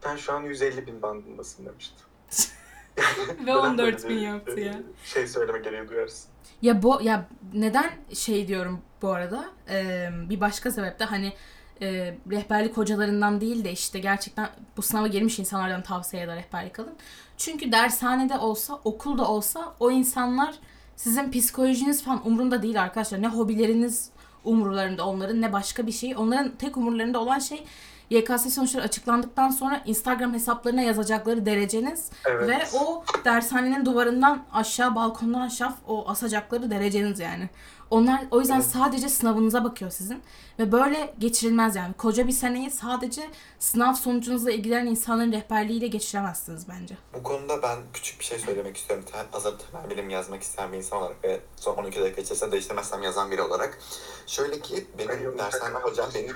B: sen şu an 150 bin bandındasın demişti.
A: Ve
B: Neden
A: 14
B: böyle
A: bin yaptı
B: e,
A: ya.
B: Şey söyleme gereği duyarsın.
A: Ya bu ya neden şey diyorum bu arada Ee, bir başka sebepte hani e, rehberlik hocalarından değil de işte gerçekten bu sınava girmiş insanlardan tavsiye eder rehberlik alın. Çünkü dershanede olsa okulda olsa o insanlar sizin psikolojiniz falan umrunda değil arkadaşlar. Ne hobileriniz umurlarında onların ne başka bir şey. Onların tek umurlarında olan şey YKS sonuçları açıklandıktan sonra Instagram hesaplarına yazacakları dereceniz
B: Evet.
A: ve o dershanenin duvarından aşağı, balkondan aşağı o asacakları dereceniz yani. Onlar o yüzden
B: Evet.
A: sadece sınavınıza bakıyor sizin. Ve böyle geçirilmez yani. Koca bir seneyi sadece sınav sonucunuzla ilgilenen insanların rehberliğiyle geçiremezsiniz bence.
C: Bu konuda ben küçük bir şey söylemek istiyorum. Tem, hazır temel bilim yazmak isteyen bir insan olarak ve son 12 dakika içerisinde değiştirmezsem yazan biri olarak. Şöyle ki
B: Ben
C: benim dershane hocam beni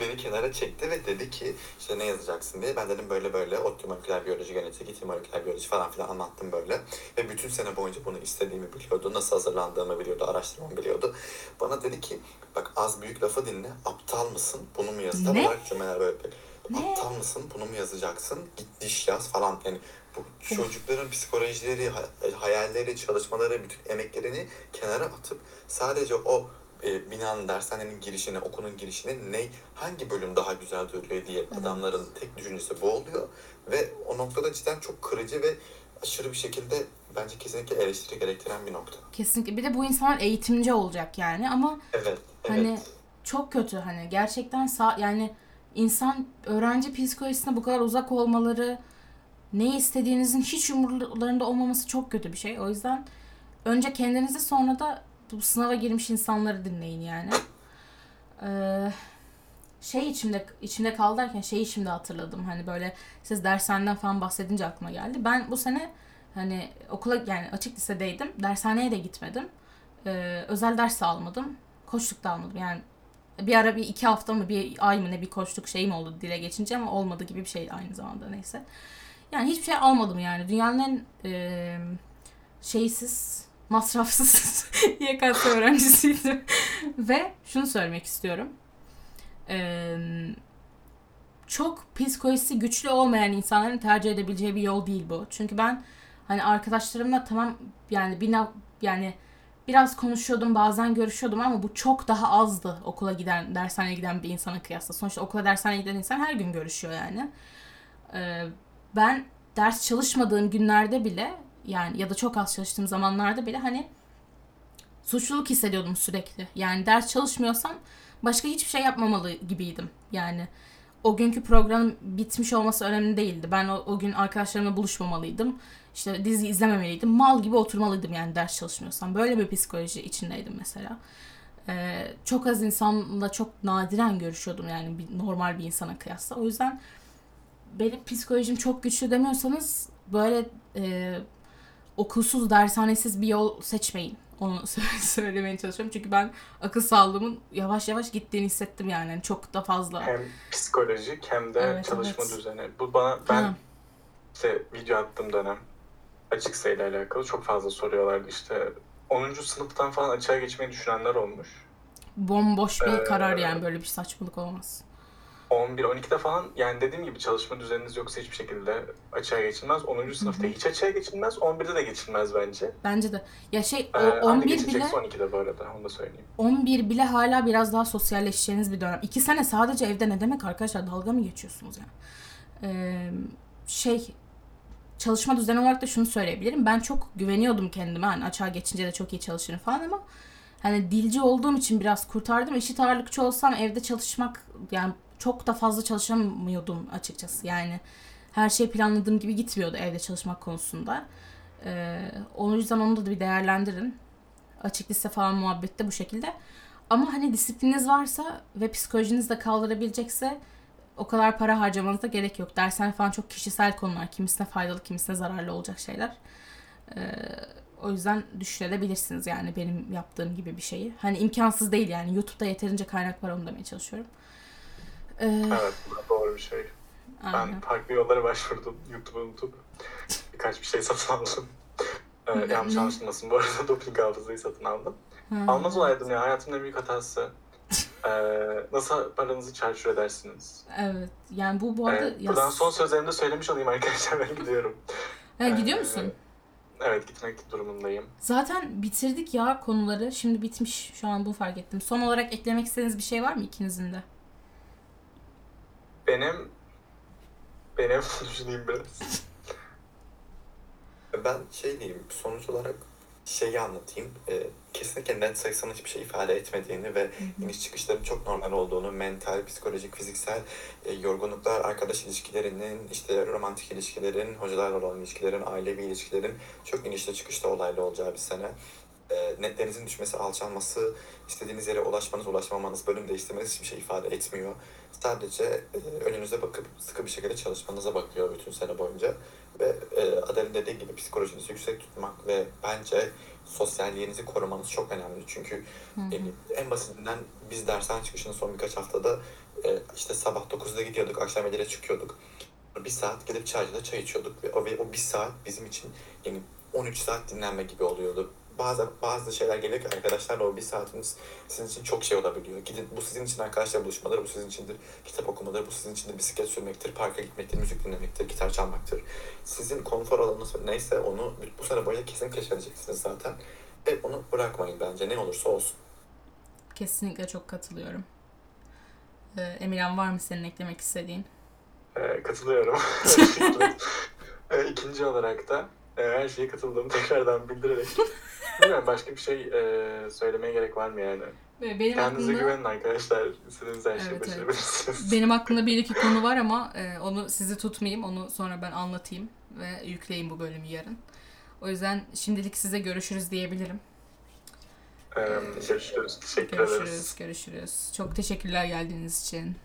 C: beni kenara çekti ve dedi ki işte ne yazacaksın diye. Ben dedim böyle böyle ODTÜ moleküler biyoloji, genetik, İTÜ moleküler biyoloji falan filan anlattım böyle. Ve bütün sene boyunca bunu istediğimi biliyordu. Nasıl hazırlandığımı biliyordu, araştırmamı biliyordu. Bana dedi ki bak az büyük lafı dinle. Aptal mısın? Bunu mu yaz? Tam
A: Ne?
C: olarak cümleler böyle.
A: Ne?
C: Aptal mısın? Bunu mu yazacaksın? Git diş yaz falan. Yani bu çocukların psikolojileri, hay- hayalleri, çalışmaları, bütün emeklerini kenara atıp sadece o e, binanın, dershanenin girişine, okulun girişine ne, hangi bölüm daha güzel duruyor diye adamların tek düşüncesi bu oluyor. Ve o noktada cidden çok kırıcı ve aşırı bir şekilde bence kesinlikle eleştiri gerektiren bir nokta.
A: Kesinlikle. Bir de bu insanlar eğitimci olacak yani ama
C: Evet, evet.
A: Hani çok kötü hani gerçekten sağ yani insan öğrenci psikolojisine bu kadar uzak olmaları ne istediğinizin hiç umurlarında olmaması çok kötü bir şey. O yüzden önce kendinizi sonra da bu sınava girmiş insanları dinleyin yani. Ee, şey içimde içimde kaldı derken şeyi şimdi hatırladım. Hani böyle siz dershaneden falan bahsedince aklıma geldi. Ben bu sene hani okula yani açık lisedeydim. Dershaneye de gitmedim. Ee, özel ders de almadım. Koçluk da almadım. Yani bir ara bir iki hafta mı bir ay mı ne bir koçluk şeyim oldu dile geçince ama olmadı gibi bir şey aynı zamanda neyse. Yani hiçbir şey almadım yani. Dünyanın en e, şeysiz, masrafsız YKS öğrencisiydim. Ve şunu söylemek istiyorum. Eee çok psikolojisi güçlü olmayan insanların tercih edebileceği bir yol değil bu. Çünkü ben hani arkadaşlarımla tamam yani bir yani biraz konuşuyordum bazen görüşüyordum ama bu çok daha azdı okula giden dershaneye giden bir insana kıyasla. Sonuçta okula dershaneye giden insan her gün görüşüyor yani. Ee, ben ders çalışmadığım günlerde bile yani ya da çok az çalıştığım zamanlarda bile hani suçluluk hissediyordum sürekli. Yani ders çalışmıyorsam başka hiçbir şey yapmamalı gibiydim. Yani o günkü programın bitmiş olması önemli değildi. Ben o, o gün arkadaşlarımla buluşmamalıydım. İşte dizi izlememeliydim. Mal gibi oturmalıydım yani ders çalışmıyorsam. Böyle bir psikoloji içindeydim mesela. Ee, çok az insanla çok nadiren görüşüyordum yani bir, normal bir insana kıyasla. O yüzden benim psikolojim çok güçlü demiyorsanız böyle e, okulsuz, dershanesiz bir yol seçmeyin. Onu sö- söylemeye çalışıyorum. Çünkü ben akıl sağlığımın yavaş yavaş gittiğini hissettim yani. Yani çok da fazla.
B: Hem psikolojik hem de
A: Evet,
B: çalışma
A: evet.
B: düzeni. Bu bana ben
A: Ha.
B: işte video attığım dönem açık sayıyla alakalı çok fazla soruyorlardı. İşte 10. sınıftan falan açığa geçmeyi düşünenler olmuş.
A: Bomboş bir
B: Ee,
A: karar yani böyle bir saçmalık olmaz.
B: 11, 12'de falan yani dediğim gibi çalışma düzeniniz yoksa hiçbir şekilde açığa geçilmez. 10. sınıfta hiç açığa geçilmez. 11'de de geçilmez bence.
A: Bence de. Ya şey o
B: Ee, anne
A: 11 bile
B: geçecekse 12'de bu arada onu da söyleyeyim.
A: 11 bile hala biraz daha sosyalleşeceğiniz bir dönem. 2 sene sadece evde ne demek arkadaşlar? Dalga mı geçiyorsunuz yani? Ee, şey çalışma düzeni olarak da şunu söyleyebilirim. Ben çok güveniyordum kendime. Hani açığa geçince de çok iyi çalışırım falan ama hani dilci olduğum için biraz kurtardım. Eşit ağırlıkçı olsam evde çalışmak yani çok da fazla çalışamıyordum açıkçası. Yani her şey planladığım gibi gitmiyordu evde çalışmak konusunda. Ee, o yüzden onu da bir değerlendirin. Açık lise falan muhabbette bu şekilde. Ama hani disiplininiz varsa ve psikolojiniz de kaldırabilecekse o kadar para harcamanıza gerek yok. Dershane falan çok kişisel konular. Kimisine faydalı, kimisine zararlı olacak şeyler. Ee, o yüzden düşürebilirsiniz yani benim yaptığım gibi bir şeyi. Hani imkansız değil yani. YouTube'da yeterince kaynak var onu demeye çalışıyorum. Ee,
B: Evet bu da doğru bir şey. Ben
A: aynen.
B: farklı yollara başvurdum. YouTube'u unutup birkaç bir şey satın aldım. Ee, yanlış anlaşılmasın bu arada doping hafızayı satın aldım.
A: Ha.
B: Almaz olaydım ya hayatımın en büyük hatası. Ee, nasıl paranızı çarçur edersiniz?
A: Evet. Yani bu bu arada
B: Ee, buradan son sözlerimi de söylemiş olayım arkadaşlar ben gidiyorum.
A: Ha, gidiyor
B: Ee,
A: musun?
B: Evet gitmek durumundayım.
A: Zaten bitirdik ya konuları. Şimdi bitmiş. Şu an bunu fark ettim. Son olarak eklemek istediğiniz bir şey var mı ikinizin de?
B: Benim benim düşüneyim biraz.
C: Ben şey diyeyim, sonuç olarak şeyi anlatayım. E, kesinlikle net sayısının hiçbir şey ifade etmediğini ve iniş çıkışların çok normal olduğunu, mental, psikolojik, fiziksel e, yorgunluklar, arkadaş ilişkilerinin, işte romantik ilişkilerin, hocalarla olan ilişkilerin, ailevi ilişkilerin çok inişte çıkışta olaylı olacağı bir sene. E, netlerinizin düşmesi, alçalması, istediğiniz yere ulaşmanız, ulaşmamanız, bölüm değiştirmeniz hiçbir şey ifade etmiyor. Sadece e, önünüze bakıp sıkı bir şekilde çalışmanıza bakıyor bütün sene boyunca. Ve e, Adel'in dediği gibi psikolojinizi yüksek tutmak ve bence sosyalliğinizi korumanız çok önemli. Çünkü e, en basitinden biz dersten çıkışının son birkaç haftada e, işte sabah 9'da gidiyorduk, akşam 7'de çıkıyorduk. Bir saat gidip çaycıda çay içiyorduk ve o, ve o bir saat bizim için yani 13 saat dinlenme gibi oluyordu bazı bazı şeyler geliyor ki arkadaşlarla o bir saatiniz sizin için çok şey olabiliyor. Gidin, bu sizin için arkadaşlar buluşmaları, bu sizin içindir kitap okumaları, bu sizin içindir bisiklet sürmektir, parka gitmektir, müzik dinlemektir, gitar çalmaktır. Sizin konfor alanınız neyse onu bu sene boyunca kesin keşfedeceksiniz zaten. Ve onu bırakmayın bence ne olursa olsun.
A: Kesinlikle çok katılıyorum. Ee, Emirhan var mı senin eklemek istediğin?
B: Ee, katılıyorum. ee, ikinci olarak da her şeye katıldığımı tekrardan bildirerek Bilmiyorum başka bir şey e, söylemeye gerek var mı yani?
A: Benim
B: Kendinize
A: aklımda...
B: güvenin arkadaşlar. İstediğiniz her şeyi
A: Evet, evet.
B: başarabilirsiniz.
A: Benim aklımda bir iki konu var ama e, onu sizi tutmayayım. Onu sonra ben anlatayım ve yükleyeyim bu bölümü yarın. O yüzden şimdilik size görüşürüz diyebilirim.
B: Ee, görüşürüz. Teşekkür
A: Görüşürüz,
B: ederiz.
A: görüşürüz. Çok teşekkürler geldiğiniz için.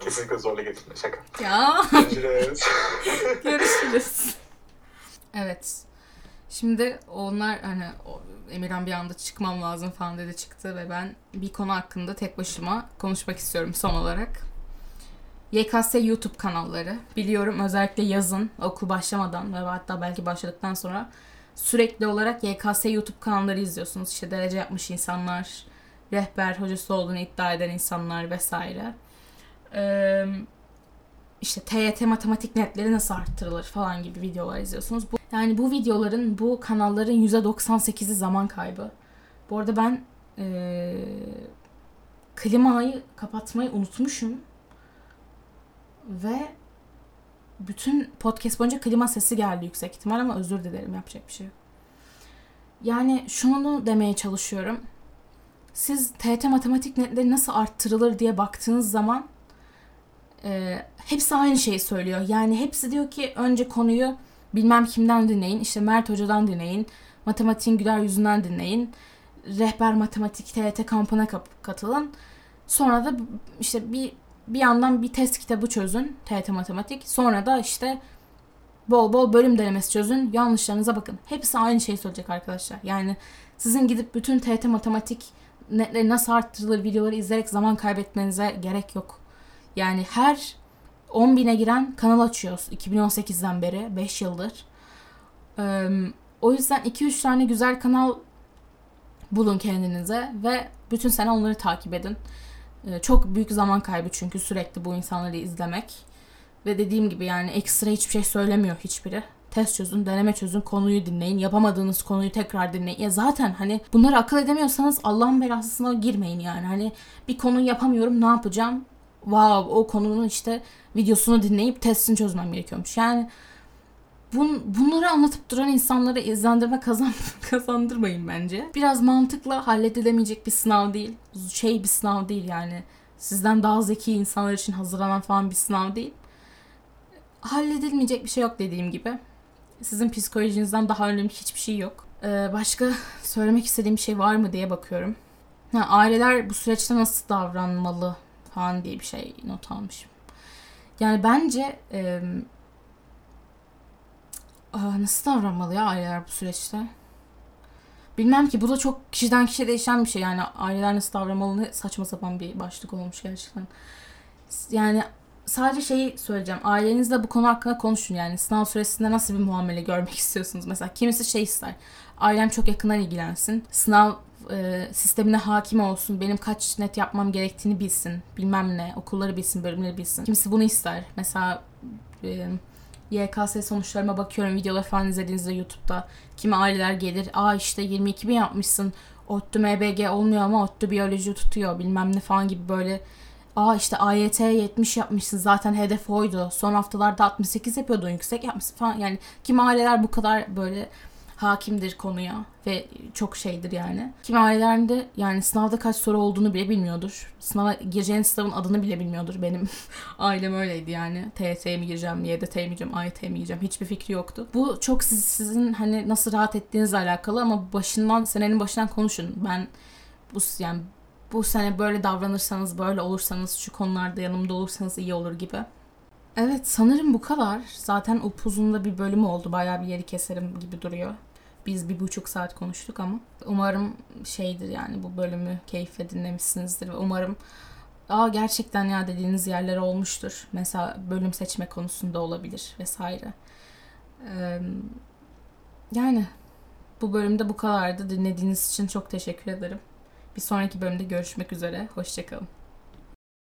B: Kesinlikle zorla getirme şaka.
A: Ya
B: Görüşürüz.
A: görüşürüz. Evet. Şimdi onlar hani Emirhan bir anda çıkmam lazım falan dedi çıktı ve ben bir konu hakkında tek başıma konuşmak istiyorum son olarak. YKS YouTube kanalları. Biliyorum özellikle yazın okul başlamadan ve hatta belki başladıktan sonra sürekli olarak YKS YouTube kanalları izliyorsunuz. İşte derece yapmış insanlar, rehber hocası olduğunu iddia eden insanlar vesaire. Ee, işte TYT matematik netleri nasıl arttırılır falan gibi videolar izliyorsunuz. Bu, yani bu videoların, bu kanalların %98'i zaman kaybı. Bu arada ben ee, klimayı kapatmayı unutmuşum. Ve bütün podcast boyunca klima sesi geldi yüksek ihtimal ama özür dilerim yapacak bir şey yok. Yani şunu demeye çalışıyorum. Siz TYT matematik netleri nasıl arttırılır diye baktığınız zaman e, hepsi aynı şeyi söylüyor. Yani hepsi diyor ki önce konuyu bilmem kimden dinleyin. işte Mert Hoca'dan dinleyin. Matematiğin güler yüzünden dinleyin. Rehber matematik TYT kampına katılın. Sonra da işte bir bir yandan bir test kitabı çözün. TYT matematik. Sonra da işte bol bol bölüm denemesi çözün. Yanlışlarınıza bakın. Hepsi aynı şeyi söyleyecek arkadaşlar. Yani sizin gidip bütün TYT matematik netleri nasıl arttırılır videoları izleyerek zaman kaybetmenize gerek yok. Yani her 10 bine giren kanal açıyoruz 2018'den beri 5 yıldır. O yüzden 2-3 tane güzel kanal bulun kendinize ve bütün sene onları takip edin. Çok büyük zaman kaybı çünkü sürekli bu insanları izlemek. Ve dediğim gibi yani ekstra hiçbir şey söylemiyor hiçbiri. Test çözün, deneme çözün, konuyu dinleyin. Yapamadığınız konuyu tekrar dinleyin. Ya zaten hani bunları akıl edemiyorsanız Allah'ın belasına girmeyin yani. Hani bir konuyu yapamıyorum ne yapacağım? Wow o konunun işte videosunu dinleyip testini çözmem gerekiyormuş. Yani bun, bunları anlatıp duran insanlara izlendirme kazan, kazandırmayın bence. Biraz mantıkla halledilemeyecek bir sınav değil. Şey bir sınav değil yani. Sizden daha zeki insanlar için hazırlanan falan bir sınav değil. Halledilmeyecek bir şey yok dediğim gibi. Sizin psikolojinizden daha önemli hiçbir şey yok. Ee, başka söylemek istediğim bir şey var mı diye bakıyorum. Ha, aileler bu süreçte nasıl davranmalı falan diye bir şey not almışım. Yani bence e, nasıl davranmalı ya aileler bu süreçte? Bilmem ki bu da çok kişiden kişiye değişen bir şey. Yani aileler nasıl davranmalı saçma sapan bir başlık olmuş gerçekten. Yani sadece şeyi söyleyeceğim. Ailenizle bu konu hakkında konuşun yani. Sınav süresinde nasıl bir muamele görmek istiyorsunuz? Mesela kimisi şey ister. Ailem çok yakından ilgilensin. Sınav e, sistemine hakim olsun. Benim kaç net yapmam gerektiğini bilsin. Bilmem ne. Okulları bilsin, bölümleri bilsin. Kimisi bunu ister. Mesela e, YKS sonuçlarıma bakıyorum. Videolar falan izlediğinizde YouTube'da. Kimi aileler gelir. Aa işte 22 bin yapmışsın. ODTÜ MBG olmuyor ama ODTÜ biyoloji tutuyor. Bilmem ne falan gibi böyle Aa işte AYT 70 yapmışsın zaten hedef oydu. Son haftalarda 68 yapıyordun yüksek yapmışsın falan. Yani kim aileler bu kadar böyle hakimdir konuya ve çok şeydir yani. Kimi ailelerinde yani sınavda kaç soru olduğunu bile bilmiyordur. Sınava gireceğin sınavın adını bile bilmiyordur. Benim ailem öyleydi yani. TYT'ye mi gireceğim, YDT'ye mi gireceğim, AYT'ye mi gireceğim hiçbir fikri yoktu. Bu çok siz, sizin hani nasıl rahat ettiğinizle alakalı ama başından senenin başından konuşun. Ben bu yani bu sene böyle davranırsanız, böyle olursanız, şu konularda yanımda olursanız iyi olur gibi. Evet sanırım bu kadar. Zaten upuzun da bir bölüm oldu. Bayağı bir yeri keserim gibi duruyor. Biz bir buçuk saat konuştuk ama umarım şeydir yani bu bölümü keyifle dinlemişsinizdir ve umarım Aa gerçekten ya dediğiniz yerler olmuştur. Mesela bölüm seçme konusunda olabilir vesaire. Ee, yani bu bölümde bu kadardı. Dinlediğiniz için çok teşekkür ederim. Bir sonraki bölümde görüşmek üzere. Hoşçakalın.